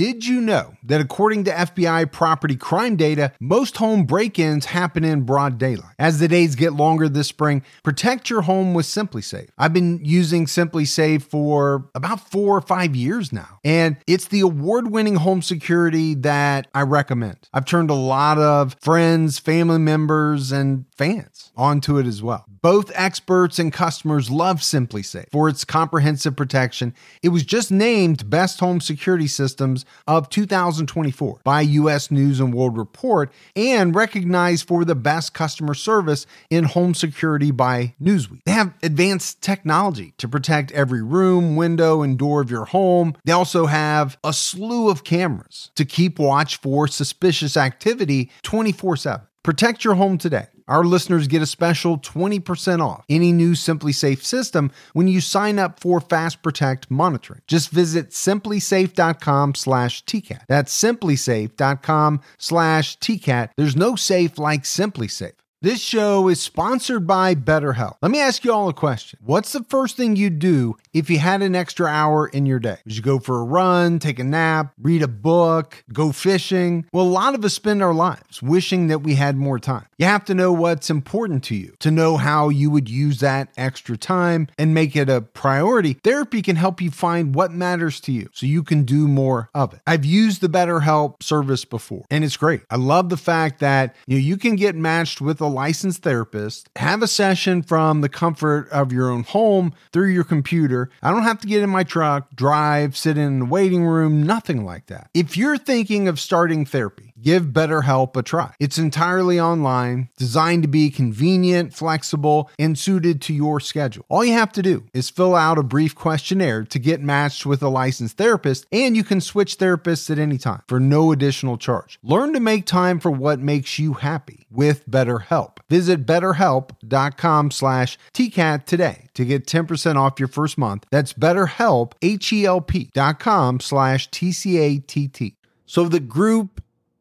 Did you know that according to FBI property crime data, most home break ins happen in broad daylight? As the days get longer this spring, protect your home with SimpliSafe. I've been using SimpliSafe for about four or five years now, and it's the award winning home security that I recommend. I've turned a lot of friends, family members, and fans onto it as well. Both experts and customers love SimpliSafe for its comprehensive protection. It was just named Best Home Security Systems of 2024 by US News and World Report and recognized for the best customer service in home security by Newsweek. They have advanced technology to protect every room, window, and door of your home. They also have a slew of cameras to keep watch for suspicious activity 24 7. Protect your home today. Our listeners get a special 20% off any new SimpliSafe system when you sign up for Fast Protect monitoring. Just visit simplisafe.com slash TCAT. That's simplisafe.com slash TCAT. There's no safe like SimpliSafe. This show is sponsored by BetterHelp. Let me ask you all a question. What's the first thing you'd do if you had an extra hour in your day? Would you go for a run, take a nap, read a book, go fishing? Well, a lot of us spend our lives wishing that we had more time. You have to know what's important to you to know how you would use that extra time and make it a priority. Therapy can help you find what matters to you so you can do more of it. I've used the BetterHelp service before and it's great. I love the fact that you, know, you can get matched with a licensed therapist, have a session from the comfort of your own home through your computer. I don't have to get in my truck, drive, sit in the waiting room, nothing like that. If you're thinking of starting therapy, give BetterHelp a try. It's entirely online, designed to be convenient, flexible, and suited to your schedule. All you have to do is fill out a brief questionnaire to get matched with a licensed therapist, and you can switch therapists at any time for no additional charge. Learn to make time for what makes you happy with BetterHelp. Visit betterhelp.com slash TCAT today to get 10% off your first month. That's betterhelp, H-E-L-P dot com slash T-C-A-T-T. So the group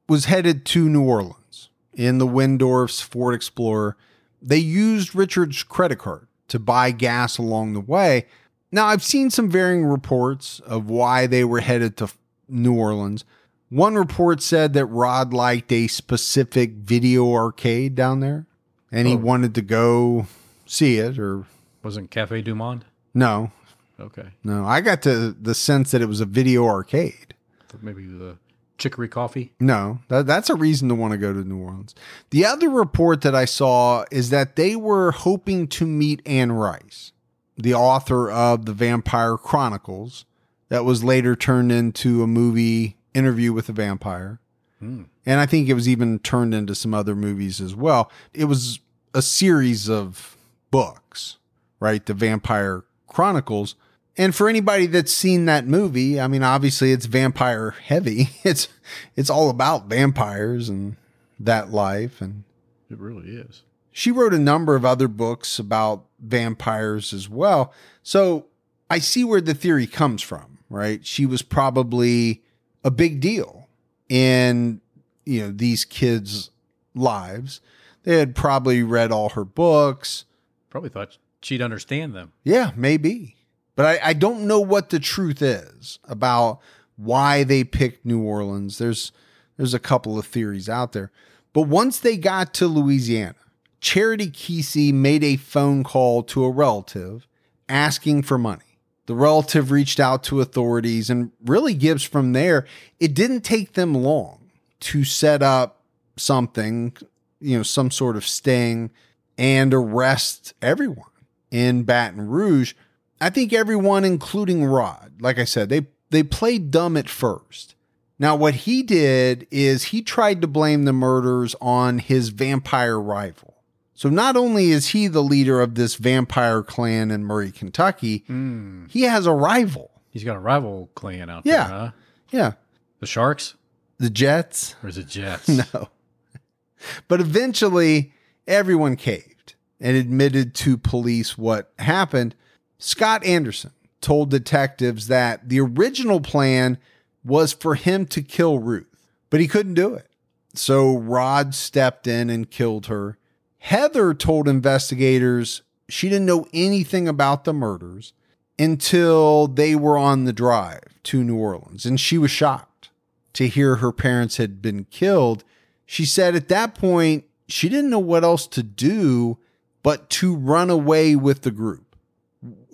was headed to New Orleans in the Wendorf's Ford Explorer. They used Richard's credit card to buy gas along the way. Now, I've seen some varying reports of why they were headed to New Orleans. One report said that Rod liked a specific video arcade down there and he Oh. wanted to go see it or Wasn't Cafe Du Monde? no, Okay. no. I got to the sense that it was a video arcade. Maybe the Chicory Coffee. No, that, that's a reason to want to go to New Orleans. The other report that I saw is that they were hoping to meet Anne Rice, the author of The Vampire Chronicles, that was later turned into a movie interview with a vampire. Hmm. And I think it was even turned into some other movies as well. It was a series of books, right? The Vampire Chronicles. And for anybody that's seen that movie, I mean, obviously it's vampire heavy. It's it's all about vampires and that life. And It really is. she wrote a number of other books about vampires as well. So I see where the theory comes from, right? She was probably a big deal in you know these kids' lives. They had probably read all her books. Probably thought she'd understand them. Yeah, maybe. But I, I don't know what the truth is about why they picked New Orleans. There's there's a couple of theories out there. But once they got to Louisiana, Charity Keesee made a phone call to a relative asking for money. The relative reached out to authorities and really Gibbs from there, it didn't take them long to set up something, you know, some sort of sting and arrest everyone in Baton Rouge. I think everyone, including Rod, like I said, they they played dumb at first. Now, what he did is he tried to blame the murders on his vampire rival. So not only is he the leader of this vampire clan in Murray, Kentucky, Hmm. he has a rival. He's got a rival clan out Yeah. there, huh? Yeah, The Sharks? the Jets. Or is it Jets? No. But eventually, everyone caved and admitted to police what happened. Scott Anderson told detectives that the original plan was for him to kill Ruth, but he couldn't do it. So Rod stepped in and killed her. Heather told investigators she didn't know anything about the murders until they were on the drive to New Orleans, and she was shocked to hear her parents had been killed. She said at that point, she didn't know what else to do but to run away with the group.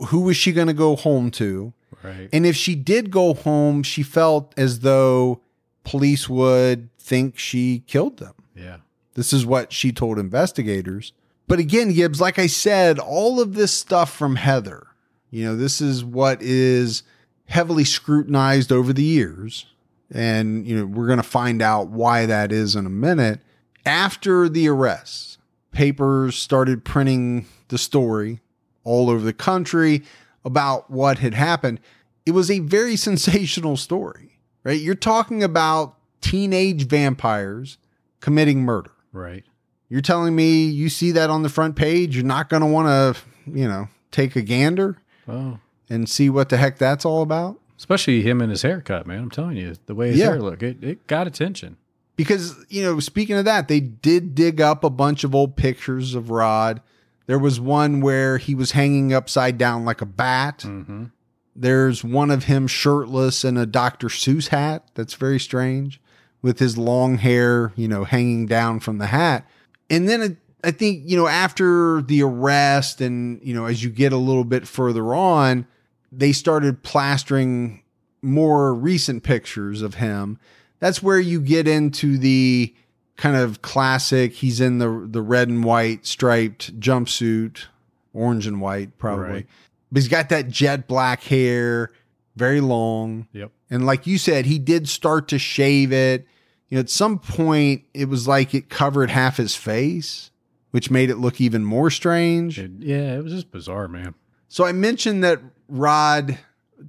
Who was she going to go home to? Right. And if she did go home, she felt as though police would think she killed them. yeah. This is what she told investigators. But again, Gibbs, like I said, all of this stuff from Heather, you know, this is what is heavily scrutinized over the years. And, you know, we're going to find out why that is in a minute. After the arrests, papers started printing the story all over the country about what had happened. It was a very sensational story, right? You're talking about teenage vampires committing murder. Right. You're telling me you see that on the front page, you're not going to want to, you know, take a gander Oh, and see what the heck that's all about? especially him and his haircut, man. I'm telling you, the way his Yeah. hair looked, it, it got attention. Because, you know, speaking of that, they did dig up a bunch of old pictures of Rod. There was one where he was hanging upside down like a bat. Mm-hmm. There's one of him shirtless in a Dr. Seuss hat. That's very strange with his long hair, you know, hanging down from the hat. And then it, I think, you know, after the arrest and, you know, as you get a little bit further on, they started plastering more recent pictures of him. That's where you get into the kind of classic he's in the the red and white striped jumpsuit, orange and white probably. Right. But he's got that jet black hair, very long. Yep. And like you said, he did start to shave it. You know, at some point it was like it covered half his face, which made it look even more strange. It- yeah, it was just bizarre, man. So I mentioned that Rod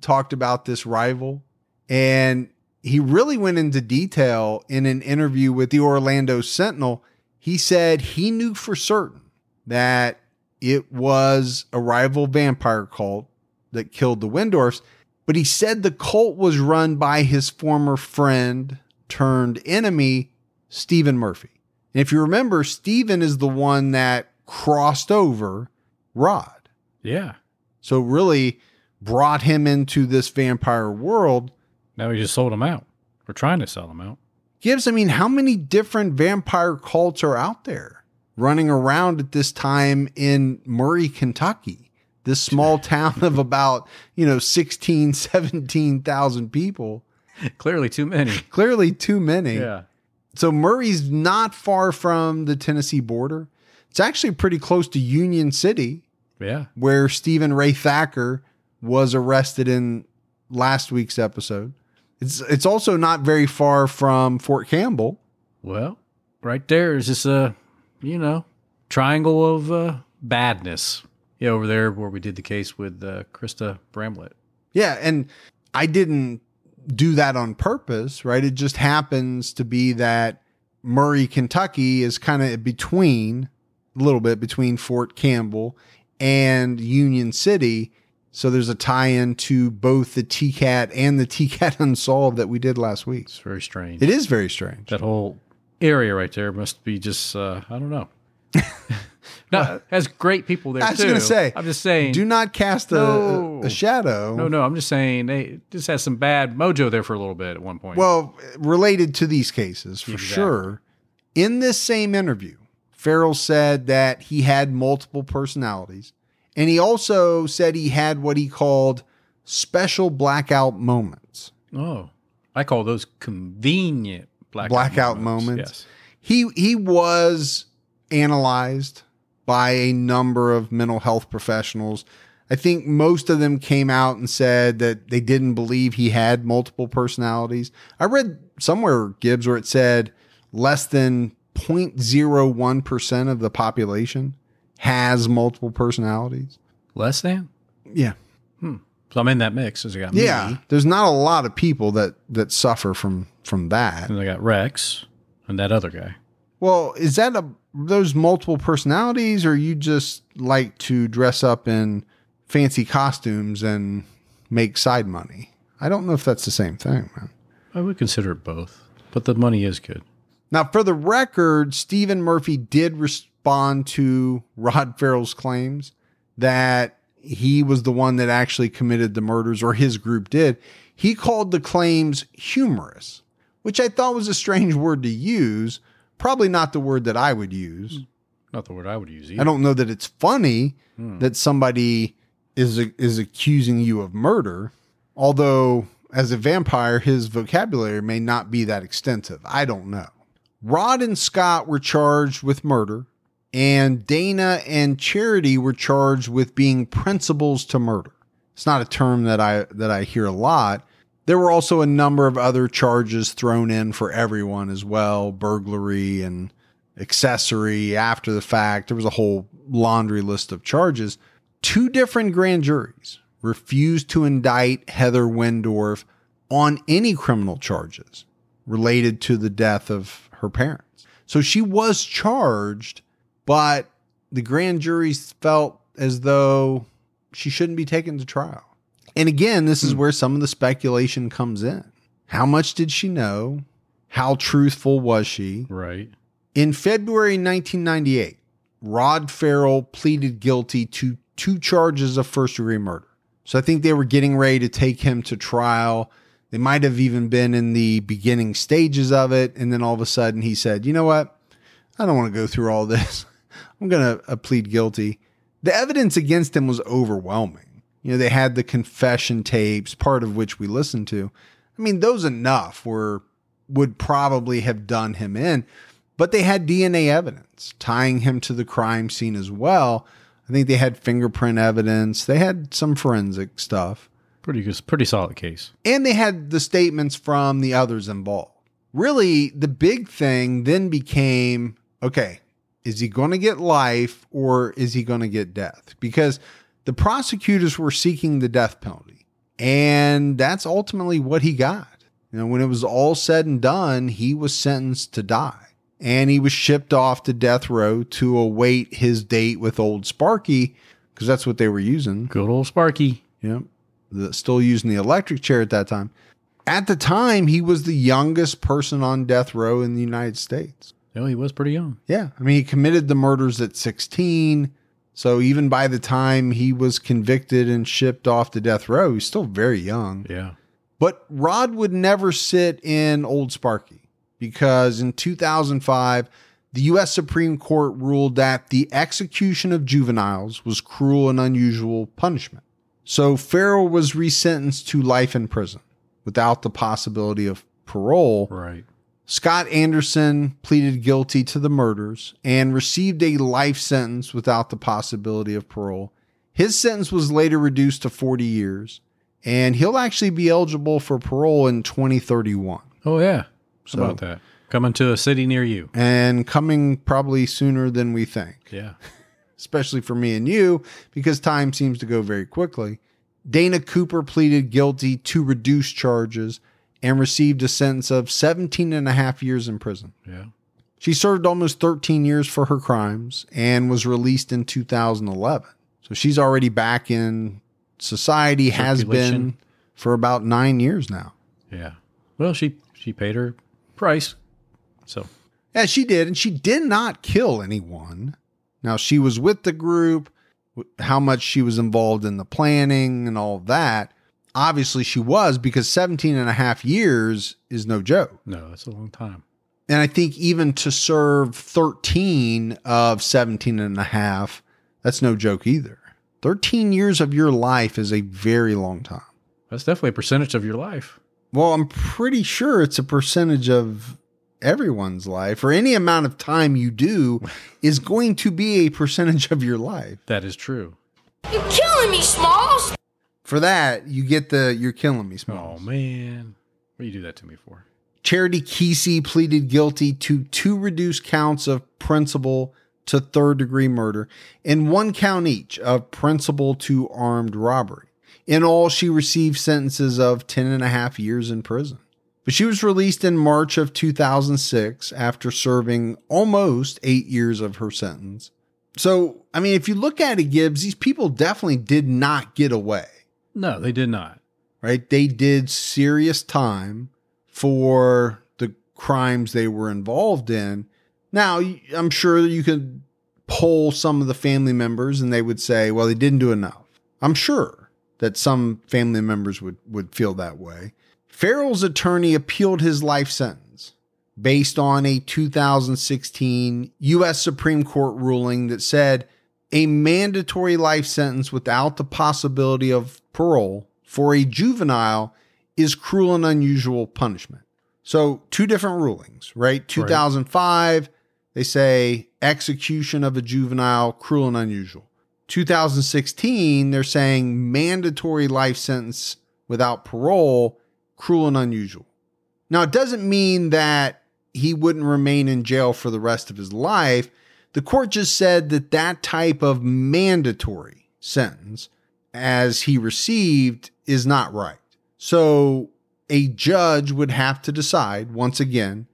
talked about this rival and he really went into detail in an interview with the Orlando Sentinel. He said he knew for certain that it was a rival vampire cult that killed the Wendorfs, but he said the cult was run by his former friend turned enemy, Stephen Murphy. And if you remember, Stephen is the one that crossed over Rod. Yeah. So really brought him into this vampire world. Now he just sold them out. We're trying to sell them out. Gibbs, I mean, how many different vampire cults are out there running around at this time in Murray, Kentucky? This small town of about, you know, 16, 17,000 people. Clearly, too many. Clearly too many. yeah. So Murray's not far from the Tennessee border. It's actually pretty close to Union City, Yeah. where Stephen Ray Thacker was arrested in last week's episode. It's it's also not very far from Fort Campbell. Well, right there is just a, you know, triangle of uh, badness. Yeah, over there where we did the case with uh, Krista Bramlett. Yeah, and I didn't do that on purpose, right? It just happens to be that Murray, Kentucky is kind of between a little bit between Fort Campbell and Union City. So there's a tie-in to both the TCAT and the TCAT Unsolved that we did last week. It's very strange. It is very strange. that whole area right there must be just, uh, I don't know. no, has great people there I was going to say, I'm just saying. do not cast a, No. a shadow. no, no, I'm just saying they just had some bad mojo there for a little bit at one point. Well, related to these cases, for Exactly. sure. In this same interview, Ferrell said that he had multiple personalities. And he also said he had what he called special blackout moments. oh, I call those convenient blackout, Blackout moments. moments. He he was analyzed by a number of mental health professionals. I think most of them came out and said that they didn't believe he had multiple personalities. I read somewhere Gibbs where it said less than 0.01% of the population has multiple personalities. Less than. Yeah. Hmm. So I'm in that mix. As I got Yeah. me, There's not a lot of people that that suffer from from that. and I got Rex and that other guy. Well, is that a those multiple personalities, or you just like to dress up in fancy costumes and make side money? I don't know if that's the same thing, man. I would consider it both, but the money is good. Now, for the record, Stephen Murphy did respond to Rod Ferrell's claims that he was the one that actually committed the murders, or his group did. He called the claims humorous, which I thought was a strange word to use. Probably not the word that I would use. Not the word I would use either. I don't know that it's funny hmm. that somebody is is accusing you of murder, although as a vampire his vocabulary may not be that extensive. I don't know. Rod and Scott were charged with murder, and Dana and Charity were charged with being principals to murder. It's not a term that I that I hear a lot. There were also a number of other charges thrown in for everyone as well burglary and accessory after the fact. There was a whole laundry list of charges. Two different grand juries refused to indict Heather Wendorf on any criminal charges related to the death of her parents. So she was charged, but the grand juries felt as though she shouldn't be taken to trial. And again, this is hmm. where some of the speculation comes in. How much did she know? How truthful was she? Right. In February 1998, Rod Ferrell pleaded guilty to two charges of first degree murder. So I think they were getting ready to take him to trial. They might have even been in the beginning stages of it. And then all of a sudden he said, you know what? I don't want to go through all this. I'm going to uh, plead guilty. The evidence against him was overwhelming. You know, they had the confession tapes, part of which we listened to. I mean, those enough were would probably have done him in, but they had DNA evidence tying him to the crime scene as well. I think they had fingerprint evidence. They had some forensic stuff. Pretty good, pretty solid case. And they had the statements from the others involved. Really, the big thing then became okay, is he going to get life or is he going to get death? Because the prosecutors were seeking the death penalty. And that's ultimately what he got. You know, when it was all said and done, he was sentenced to die. And he was shipped off to death row to await his date with old Sparky, because that's what they were using. Good old Sparky. Yep. The, still using the electric chair at that time. At the time, he was the youngest person on death row in the United States. Oh, he was pretty young. Yeah. I mean, he committed the murders at 16. So even by the time he was convicted and shipped off to death row, he's still very young. Yeah. But Rod would never sit in Old Sparky because in 2005, the U.S. Supreme Court ruled that the execution of juveniles was cruel and unusual punishment. So Ferrell was resentenced to life in prison without the possibility of parole. Right. Scott Anderson pleaded guilty to the murders and received a life sentence without the possibility of parole. His sentence was later reduced to 40 years, and he'll actually be eligible for parole in 2031. Oh yeah. How So- about that? Coming to a city near you. And coming probably sooner than we think. Yeah. especially for me and you, because time seems to go very quickly. Dana Cooper pleaded guilty to reduced charges and received a sentence of 17 and a half years in prison. Yeah. She served almost 13 years for her crimes and was released in 2011. So she's already back in society, has been for about nine years now. Yeah. Well, she she paid her price. So Yeah, she did. And she did not kill anyone. Now, she was with the group, how much she was involved in the planning and all that. Obviously, she was because 17 and a half years is no joke. no, that's a long time. And I think even to serve 13 of 17 and a half, that's no joke either. 13 years of your life is a very long time. That's definitely a percentage of your life. Well, I'm pretty sure it's a percentage of everyone's life, or any amount of time you do is going to be a percentage of your life. That is true. You're killing me, Smalls! For that, you get the you're killing me, Oh man, what do you do that to me for? Charity Keesee pleaded guilty to two reduced counts of principal to third degree murder and one count each of principal to armed robbery. In all, she received sentences of 10 and a half years in prison. But she was released in March of 2006 after serving almost eight years of her sentence. So, I mean, if you look at it, Gibbs, these people definitely did not get away No, they did not. right? They did serious time for the crimes they were involved in. Now, I'm sure you could poll some of the family members and they would say, well, they didn't do enough. I'm sure that some family members would, would feel that way. Ferrell's attorney appealed his life sentence based on a 2016 U.S. Supreme Court ruling that said a mandatory life sentence without the possibility of parole for a juvenile is cruel and unusual punishment. So, two different rulings, right? 2005, they say execution of a juvenile, cruel and unusual. 2016, they're saying mandatory life sentence without parole cruel and unusual. Now, it doesn't mean that he wouldn't remain in jail for the rest of his life. The court just said that that type of mandatory sentence, as he received, is not right. So a judge would have to decide, once again,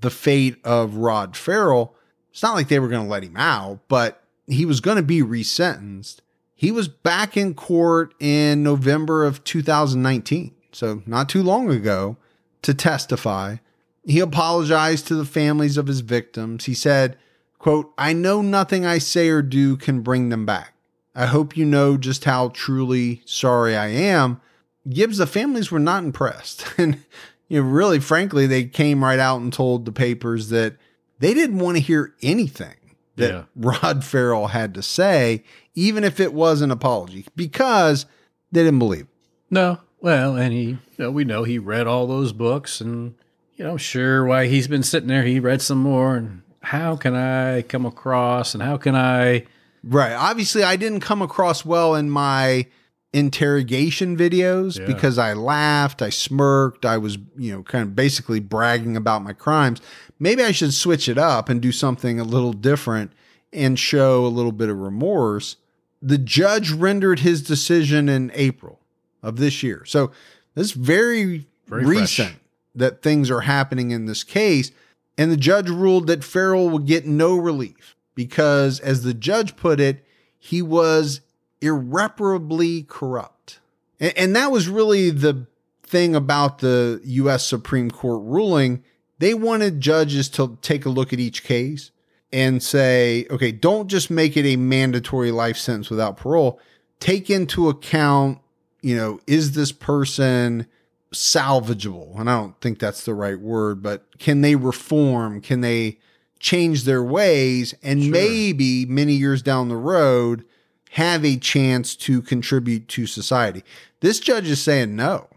the fate of Rod Ferrell. It's not like they were going to let him out, but he was going to be resentenced. He was back in court in November of 2019, so not too long ago, to testify. He apologized to the families of his victims. He said, quote, I know nothing I say or do can bring them back. I hope you know just how truly sorry I am. Gibbs, the families were not impressed. And, you know, really, frankly, they came right out and told the papers that they didn't want to hear anything that Yeah. Rod Ferrell had to say, even if it was an apology, because they didn't believe. it. No. Well, and he, you know, we know he read all those books and, you know, sure, why he's been sitting there, he read some more. And how can I come across and how can I, Right. Obviously, I didn't come across well in my interrogation videos Yeah. because I laughed, I smirked, I was, you know, kind of basically bragging about my crimes. Maybe I should switch it up and do something a little different and show a little bit of remorse. The judge rendered his decision in April of this year. So this is very, Very fresh. recent that things are happening in this case. And the judge ruled that Ferrell would get no relief because, as the judge put it, he was irreparably corrupt. And, and that was really the thing about the U.S. Supreme Court ruling. They wanted judges to take a look at each case and say, okay, don't just make it a mandatory life sentence without parole. Take into account, you know, is this person salvageable? And I don't think that's the right word, but can they reform? Can they change their ways? And Sure. maybe many years down the road, have a chance to contribute to society. This judge is saying, no,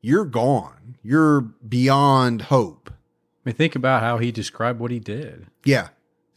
you're gone. You're beyond hope. I mean, think about how he described what he did. Yeah.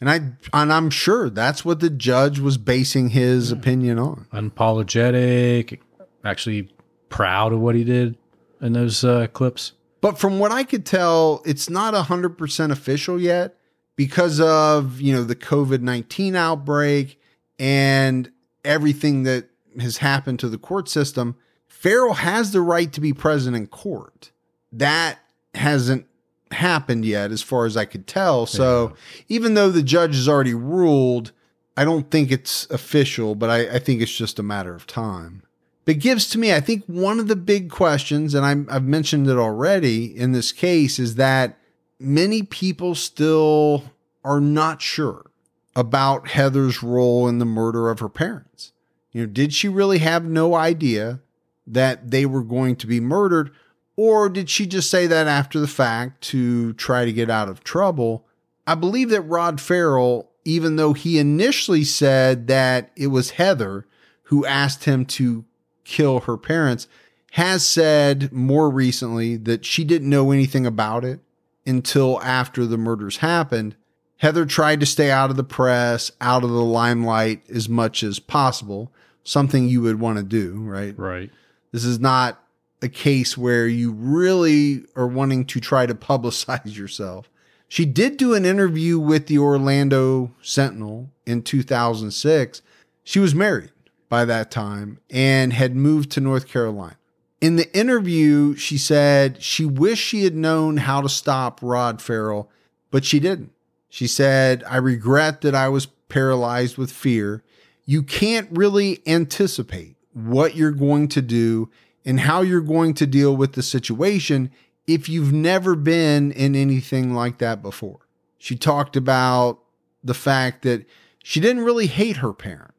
And I and I'm sure that's what the judge was basing his opinion on. Unapologetic, actually proud of what he did in those uh, clips. But from what I could tell, it's not 100% official yet because of, you know, the COVID-19 outbreak and everything that has happened to the court system. Ferrell has the right to be present in court. That hasn't happened yet as far as I could tell. So even though the judge has already ruled, I don't think it's official, but I, I think it's just a matter of time. But Gibbs to me, I think one of the big questions, and I'm, I've mentioned it already in this case, is that many people still are not sure about Heather's role in the murder of her parents. You know, did she really have no idea that they were going to be murdered? Or did she just say that after the fact to try to get out of trouble? I believe that Rod Ferrell, even though he initially said that it was Heather who asked him to kill her parents, has said more recently that she didn't know anything about it until after the murders happened. Heather tried to stay out of the press, out of the limelight as much as possible, something you would want to do, right? Right. This is not a case where you really are wanting to try to publicize yourself. She did do an interview with the Orlando Sentinel in 2006. She was married by that time and had moved to North Carolina. In the interview, she said she wished she had known how to stop Rod Ferrell, but she didn't. She said, I regret that I was paralyzed with fear. You can't really anticipate what you're going to do and how you're going to deal with the situation if you've never been in anything like that before. She talked about the fact that she didn't really hate her parents,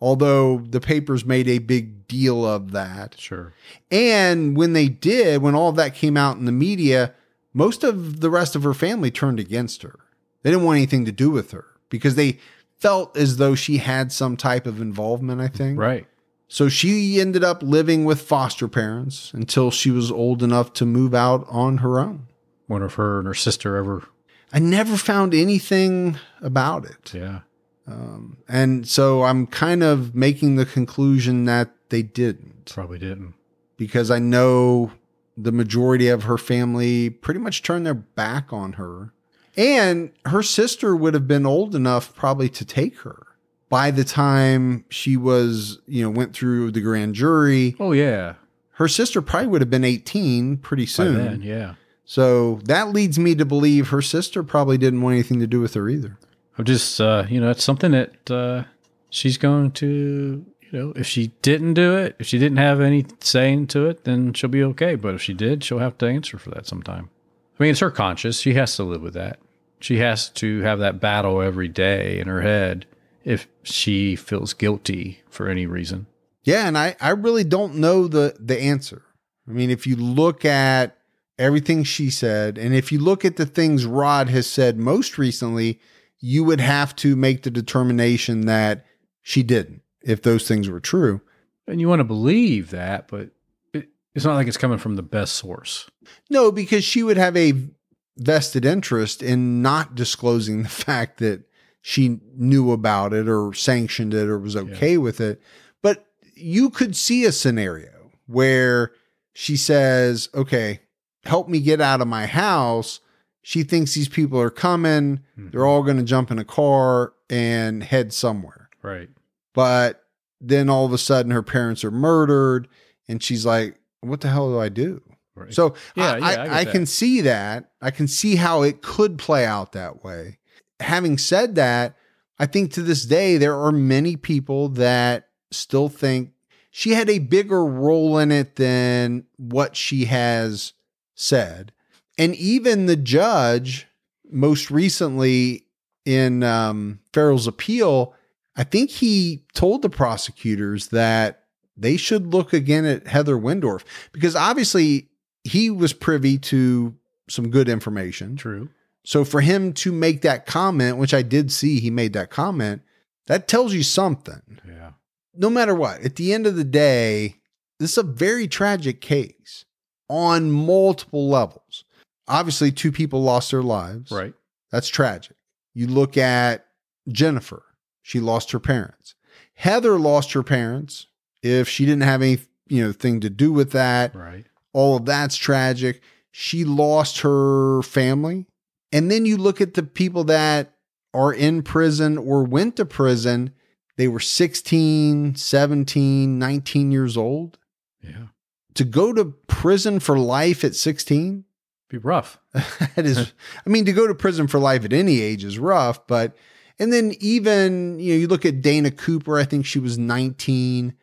although the papers made a big deal of that. Sure. And when they did, when all of that came out in the media, most of the rest of her family turned against her. They didn't want anything to do with her because they felt as though she had some type of involvement, I think. Right. So she ended up living with foster parents until she was old enough to move out on her own. Wonder if her and her sister ever. I never found anything about it. Yeah. Um, and so I'm kind of making the conclusion that they didn't Probably didn't. because I know the majority of her family pretty much turned their back on her. And her sister would have been old enough probably to take her by the time she was, you know, went through the grand jury. Oh yeah. Her sister probably would have been 18 pretty soon. then, yeah. So that leads me to believe her sister probably didn't want anything to do with her either. I'm just, uh, you know, it's something that uh, she's going to, you know, if she didn't do it, if she didn't have any saying to it, then she'll be okay. But if she did, she'll have to answer for that sometime. I mean, it's her conscience. She has to live with that. She has to have that battle every day in her head if she feels guilty for any reason. Yeah, and I, I really don't know the the answer. I mean, if you look at everything she said, and if you look at the things Rod has said most recently, you would have to make the determination that she didn't, if those things were true. And you want to believe that, but it, it's not like it's coming from the best source. No, because she would have a vested interest in not disclosing the fact that she knew about it or sanctioned it or was okay with it. But you could see a scenario where she says, okay, help me get out of my house. She thinks these people are coming. They're mm-hmm. all going to jump in a car and head somewhere. Right. But then all of a sudden her parents are murdered and she's like, what the hell do I do? Right. So Yeah, I, yeah, I I can see that. I can see how it could play out that way. Having said that, I think to this day, there are many people that still think she had a bigger role in it than what she has said. And even the judge, most recently in um, Ferrell's appeal, I think he told the prosecutors that they should look again at Heather Wendorf because obviously he was privy to some good information. True. So for him to make that comment, which I did see he made that comment, that tells you something. Yeah. No matter what, at the end of the day, this is a very tragic case on multiple levels. Obviously, two people lost their lives. Right. That's tragic. You look at Jennifer, she lost her parents. Heather lost her parents. If she didn't have any, you know, thing to do with that, Right. all of that's tragic. She lost her family. And then you look at the people that are in prison or went to prison, they were 16, 17, 19 years old. Yeah. To go to prison for life at 16, Be rough. that is i mean to go to prison for life at any age is rough but and then even you know you look at dana cooper i think she was 19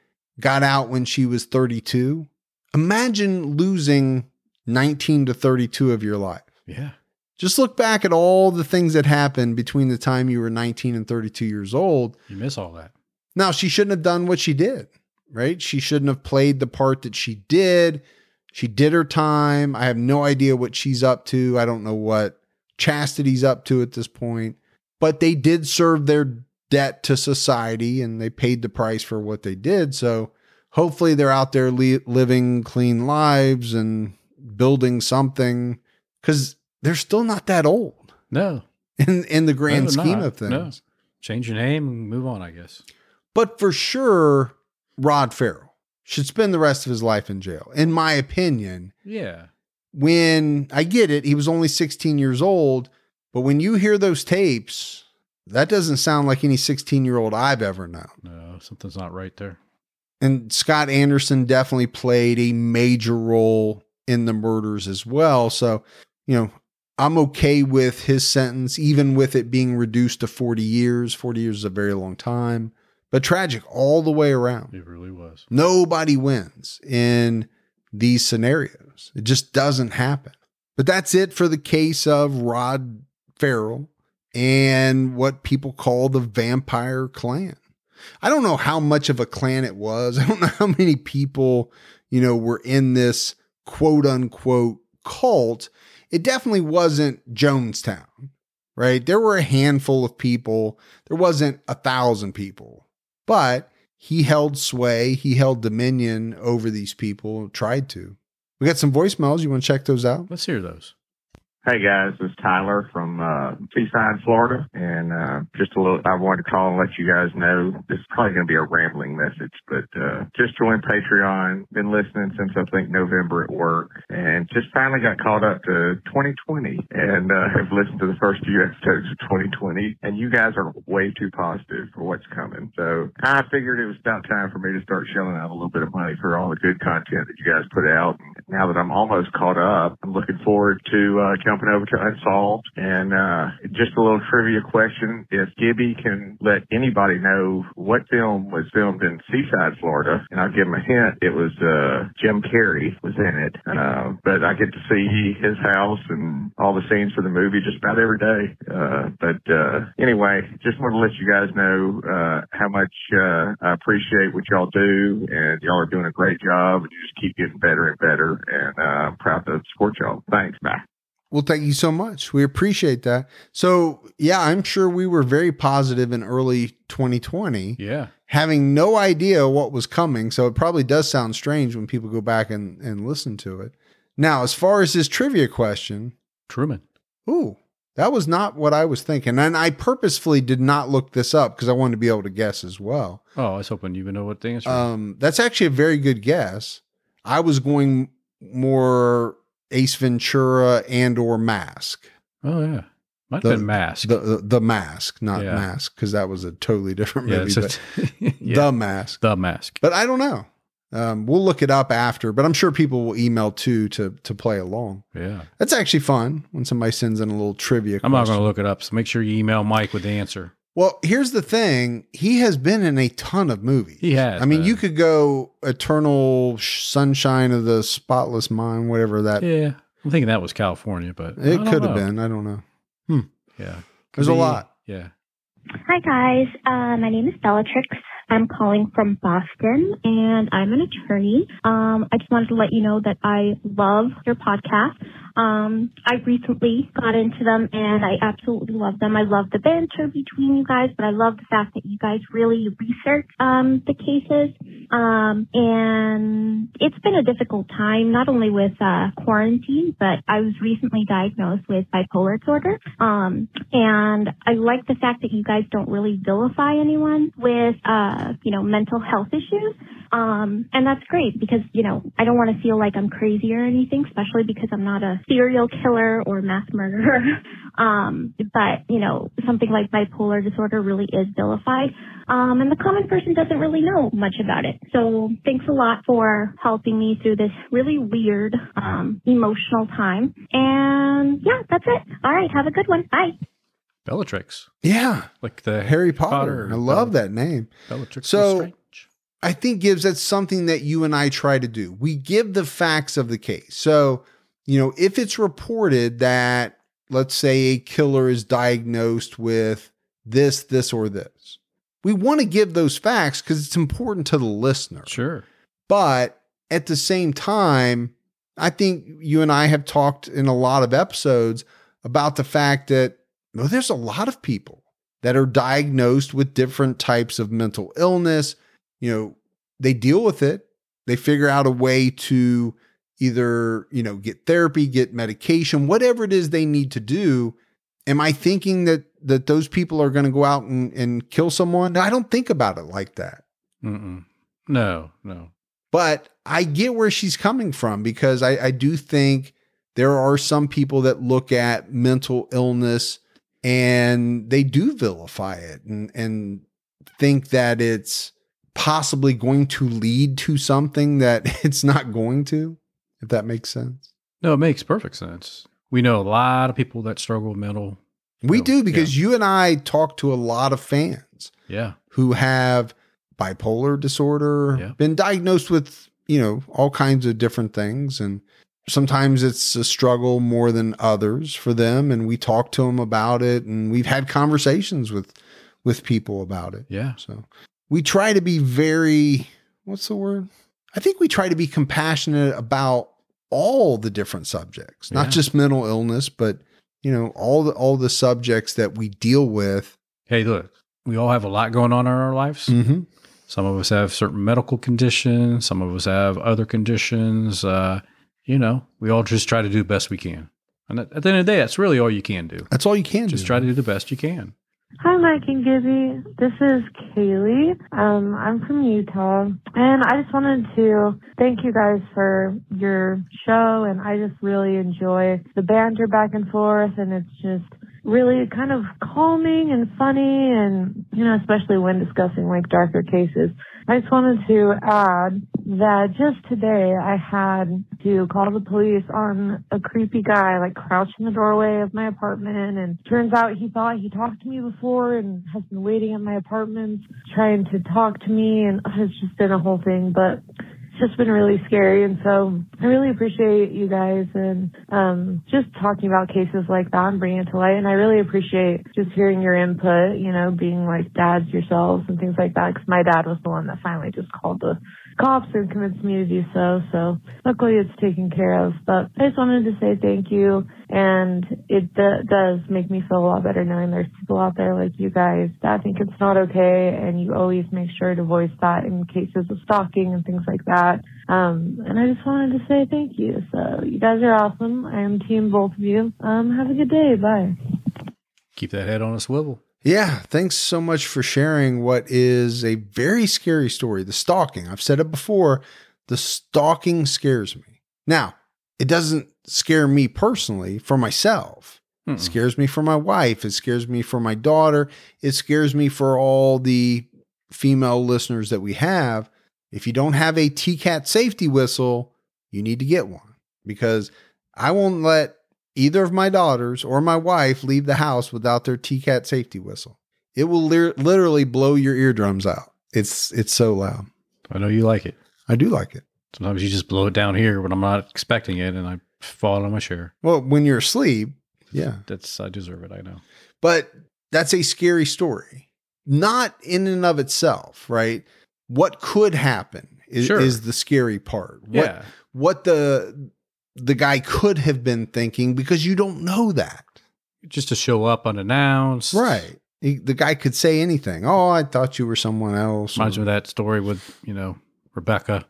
got out when she was 32 imagine losing 19 to 32 of your life Yeah. just look back at all the things that happened between the time you were 19 and 32 years old You miss all that. now, she shouldn't have done what she did, right? She shouldn't have played the part that she did. She did her time. I have no idea what she's up to. I don't know what Chastity's up to at this point, but they did serve their debt to society and they paid the price for what they did. So hopefully they're out there li- living clean lives and building something because they're still not that old No. in, in the grand No, scheme not. of things. No. Change your name and move on, I guess. But for sure, Rod Ferrell should spend the rest of his life in jail. In my opinion, Yeah. when I get it, he was only 16 years old, but when you hear those tapes, that doesn't sound like any 16 year old I've ever known. No, something's not right there. And Scott Anderson definitely played a major role in the murders as well. So, you know, I'm okay with his sentence, even with it being reduced to 40 years. 40 years is a very long time, but tragic all the way around. It really was. Nobody wins in these scenarios. It just doesn't happen. But that's it for the case of Rod Ferrell and what people call the vampire clan. I don't know how much of a clan it was. I don't know how many people, you know, were in this quote unquote cult. It definitely wasn't Jonestown, right? There were a handful of people. There wasn't a thousand people, but he held sway. He held dominion over these people, tried to. We got some voicemails. You want to check those out? Let's hear those. Hey guys, this is Tyler from uh, Seaside, Florida, and uh, just a little. I wanted to call and let you guys know this is probably going to be a rambling message, but uh, just joined Patreon. Been listening since I think November at work, and just finally got caught up to 2020, and uh, have listened to the first few episodes of 2020. And you guys are way too positive for what's coming, so I figured it was about time for me to start shelling out a little bit of money for all the good content that you guys put out. And now that I'm almost caught up, I'm looking forward to uh, jumping over to Unsolved. And uh, just a little trivia question: If Gibby can let anybody know what film was filmed in Seaside, Florida, and I'll give him a hint, it was uh, Jim Carrey was in it. Uh, but I get to see his house and all the scenes for the movie just about every day. Uh, but uh, anyway, just want to let you guys know uh, how much uh, I appreciate what y'all do, and y'all are doing a great job. And you just keep getting better and better, and uh, I'm proud to support y'all. Thanks, bye. Well, thank you so much. We appreciate that. So, yeah, I'm sure we were very positive in early 2020, Yeah. having no idea what was coming. So, it probably does sound strange when people go back and, and listen to it. Now, as far as this trivia question, Truman. ooh, that was not what I was thinking. And I purposefully did not look this up because I wanted to be able to guess as well. Oh, I was hoping you would know what the answer is. Um, that's actually a very good guess. I was going more Ace Ventura and or Mask. Oh, yeah. Might the- have been Mask. The the, the Mask, not Yeah. Mask, because that was a totally different movie. but a- yeah, The Mask. the Mask. But I don't know. Um, we'll look it up after, but I'm sure people will email too to to play along. Yeah. That's actually fun when somebody sends in a little trivia. I'm not going to look it up. So make sure you email Mike with the answer. Well, here's the thing: he has been in a ton of movies. He has, I mean, man. you could go Eternal Sunshine of the Spotless Mind, whatever that. Yeah. I'm thinking that was California, but It don't could have been. I don't know. Hmm. Yeah. There's Could a lot. Yeah. Hi guys, uh, my name is Bellatrix. I'm calling from Boston and I'm an attorney. Um, I just wanted to let you know that I love your podcast. Um, I recently got into them and I absolutely love them. I love the banter between you guys, but I love the fact that you guys really research um, the cases. Um, and it's been a difficult time, not only with uh, quarantine, but I was recently diagnosed with bipolar disorder. Um, and I like the fact that you guys don't really vilify anyone with, uh, you know, mental health issues. Um, and that's great because, you know, I don't want to feel like I'm crazy or anything, especially because I'm not a serial killer or mass murderer. um, but, you know, something like bipolar disorder really is vilified. Um, and the common person doesn't really know much about it. So thanks a lot for helping me through this really weird, um, emotional time. And yeah, that's it. All right. Have a good one. Bye. Bellatrix. Yeah, Like the Harry Potter. I love Bell- that name. Bellatrix So- I think Gibbs that's something that you and I try to do. We give the facts of the case. So, you know, if it's reported that, let's say, a killer is diagnosed with this, this, or this, we want to give those facts because it's important to the listener. Sure. But at the same time, I think you and I have talked in a lot of episodes about the fact that well, there's a lot of people that are diagnosed with different types of mental illness. You know, they deal with it, they figure out a way to either, you know, get therapy, get medication, whatever it is they need to do. Am I thinking that that those people are going to go out and, and kill someone? No, I don't think about it like that. Mm-mm. No, no. But I get where she's coming from because I, I do think there are some people that look at mental illness and they do vilify it and, and think that it's possibly going to lead to something that it's not going to, if that makes sense. No, it makes perfect sense. We know a lot of people that struggle with mental. We do because you and I talk to a lot of fans Yeah. who have bipolar disorder, Yeah. been diagnosed with, you know, all kinds of different things. And sometimes it's a struggle more than others for them. And we talk to them about it and we've had conversations with with people about it. Yeah. So we try to be very what's the word? I think we try to be compassionate about all the different subjects, not Yeah. just mental illness, but you know, all the all the subjects that we deal with. Hey, look, we all have a lot going on in our lives. Mm-hmm. Some of us have certain medical conditions. Some of us have other conditions. Uh, you know, we all just try to do the best we can. And at, the end of the day, that's really all you can do. That's all you can Just do. Just try to do the best you can. Hi, Mike and Gibby. This is Kaylee. Um, I'm from Utah, and I just wanted to thank you guys for your show, and I just really enjoy the banter back and forth, and it's just really kind of calming and funny, and you know, especially when discussing like darker cases. I just wanted to add that just today I had to call the police on a creepy guy like crouched in the doorway of my apartment and turns out he thought he talked to me before and has been waiting at my apartment trying to talk to me and it's just been a whole thing but just been really scary. And so I really appreciate you guys and um just talking about cases like that and bringing it to light. And I really appreciate just hearing your input you know being like dads yourselves and things like that because my dad was the one that finally just called the cops and convinced me to do so so luckily it's taken care of but I just wanted to say thank you and it d- does make me feel a lot better knowing there's people out there like you guys that think it's not okay and you always make sure to voice that in cases of stalking and things like that um, and I just wanted to say thank you. So you guys are awesome. I am team both of you. Um, have a good day. Bye. Keep that head on a swivel. Yeah, thanks so much for sharing what is a very scary story. The stalking. I've said it before. The stalking scares me. Now, it doesn't scare me personally for myself. It hmm. scares me for my wife. It scares me for my daughter. It scares me for all the female listeners that we have. If you don't have a TCAT safety whistle, you need to get one because I won't let either of my daughters or my wife leave the house without their TCAT safety whistle. It will lir- literally blow your eardrums out. It's it's so loud. I know you like it. I do like it. Sometimes you just blow it down here when I'm not expecting it, and I fall on my chair. Well, when you're asleep, yeah. That's I deserve it. I know. But that's a scary story. Not in and of itself, right? What could happen is, Sure. is the scary part. What Yeah. what the the guy could have been thinking because you don't know that. Just to show up unannounced. Right. He, the guy could say anything. Oh, I thought you were someone else. Reminds me of that story with you know Rebecca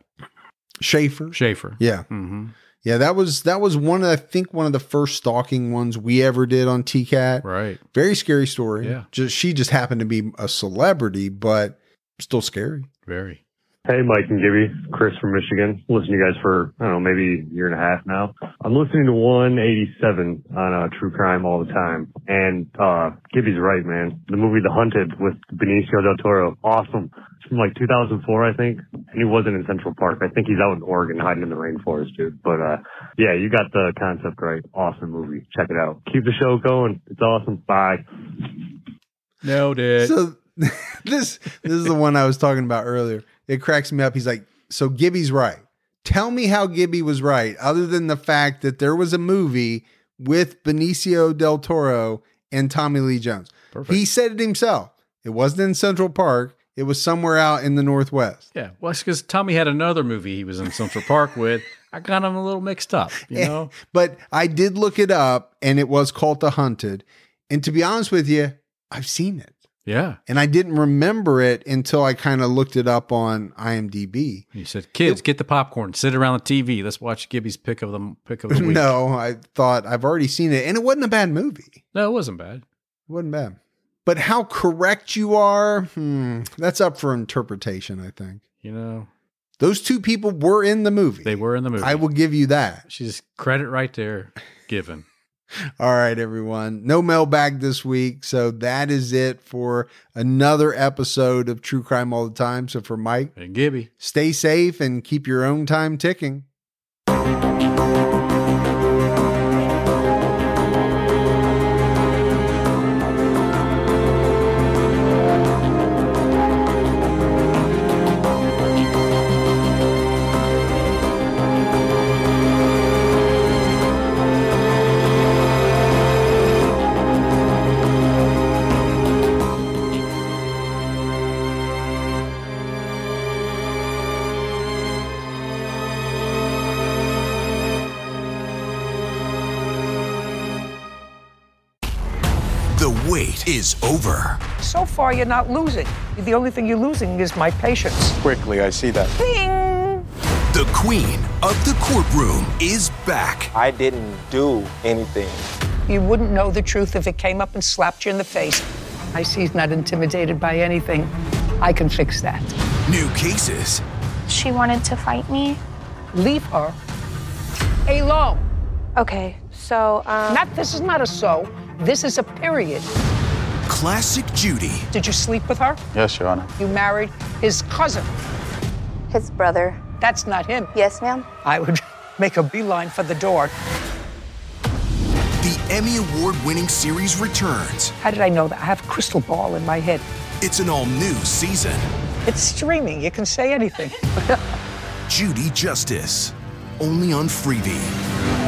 Schaeffer. Schaeffer. Yeah. hmm Yeah, that was that was one of I think one of the first stalking ones we ever did on TCAT. Right. Very scary story. Yeah. Just she just happened to be a celebrity, but still scary. Very. Hey, Mike and Gibby, Chris from Michigan. Listening to you guys for, I don't know, maybe a year and a half now. I'm listening to 187 on uh, True Crime all the time. And uh, Gibby's right, man. The movie The Hunted with Benicio del Toro, awesome. It's from like 2004, I think. And he wasn't in Central Park. I think he's out in Oregon hiding in the rainforest, dude. But uh, yeah, you got the concept right. Awesome movie. Check it out. Keep the show going. It's awesome. Bye. Nailed it. So this this is the one I was talking about earlier. It cracks me up. He's like, so Gibby's right. Tell me how Gibby was right, other than the fact that there was a movie with Benicio del Toro and Tommy Lee Jones. Perfect. He said it himself. It wasn't in Central Park. It was somewhere out in the Northwest. yeah. Well, it's because Tommy had another movie he was in Central Park with. I got him a little mixed up. You know. But I did look it up and it was called The Hunted. And to be honest with you, I've seen it. Yeah. And I didn't remember it until I kind of looked it up on IMDb. You said, "Kids, get the popcorn. Sit around the TV. Let's watch Gibby's pick of the pick of the week." no, I thought I've already seen it, and it wasn't a bad movie. no, it wasn't bad. It wasn't bad. But how correct you are, hmm, that's up for interpretation, I think. You know, Those two people were in the movie. they were in the movie. I will give you that. She's credit right there given. All right, everyone. No mailbag this week. So that is it for another episode of True Crime All the Time. So for Mike, And Gibby, stay safe and keep your own time ticking. Wait is over. So far, you're not losing. The only thing you're losing is my patience. Quickly, I see that. Bing! The queen of the courtroom is back. I didn't do anything. You wouldn't know the truth if it came up and slapped you in the face. I see he's not intimidated by anything. I can fix that. New cases. She wanted to fight me. Leave her alone. Okay, so, um. Not, this is not a so. This is a period. Classic Judy. Did you sleep with her? Yes, Your Honor. You married his cousin. His brother. That's not him. Yes, ma'am. I would make a beeline for the door. The Emmy Award winning series returns. How did I know that? I have a crystal ball in my head. It's an all new season. It's streaming. You can say anything. Judy Justice. Only on Freevee.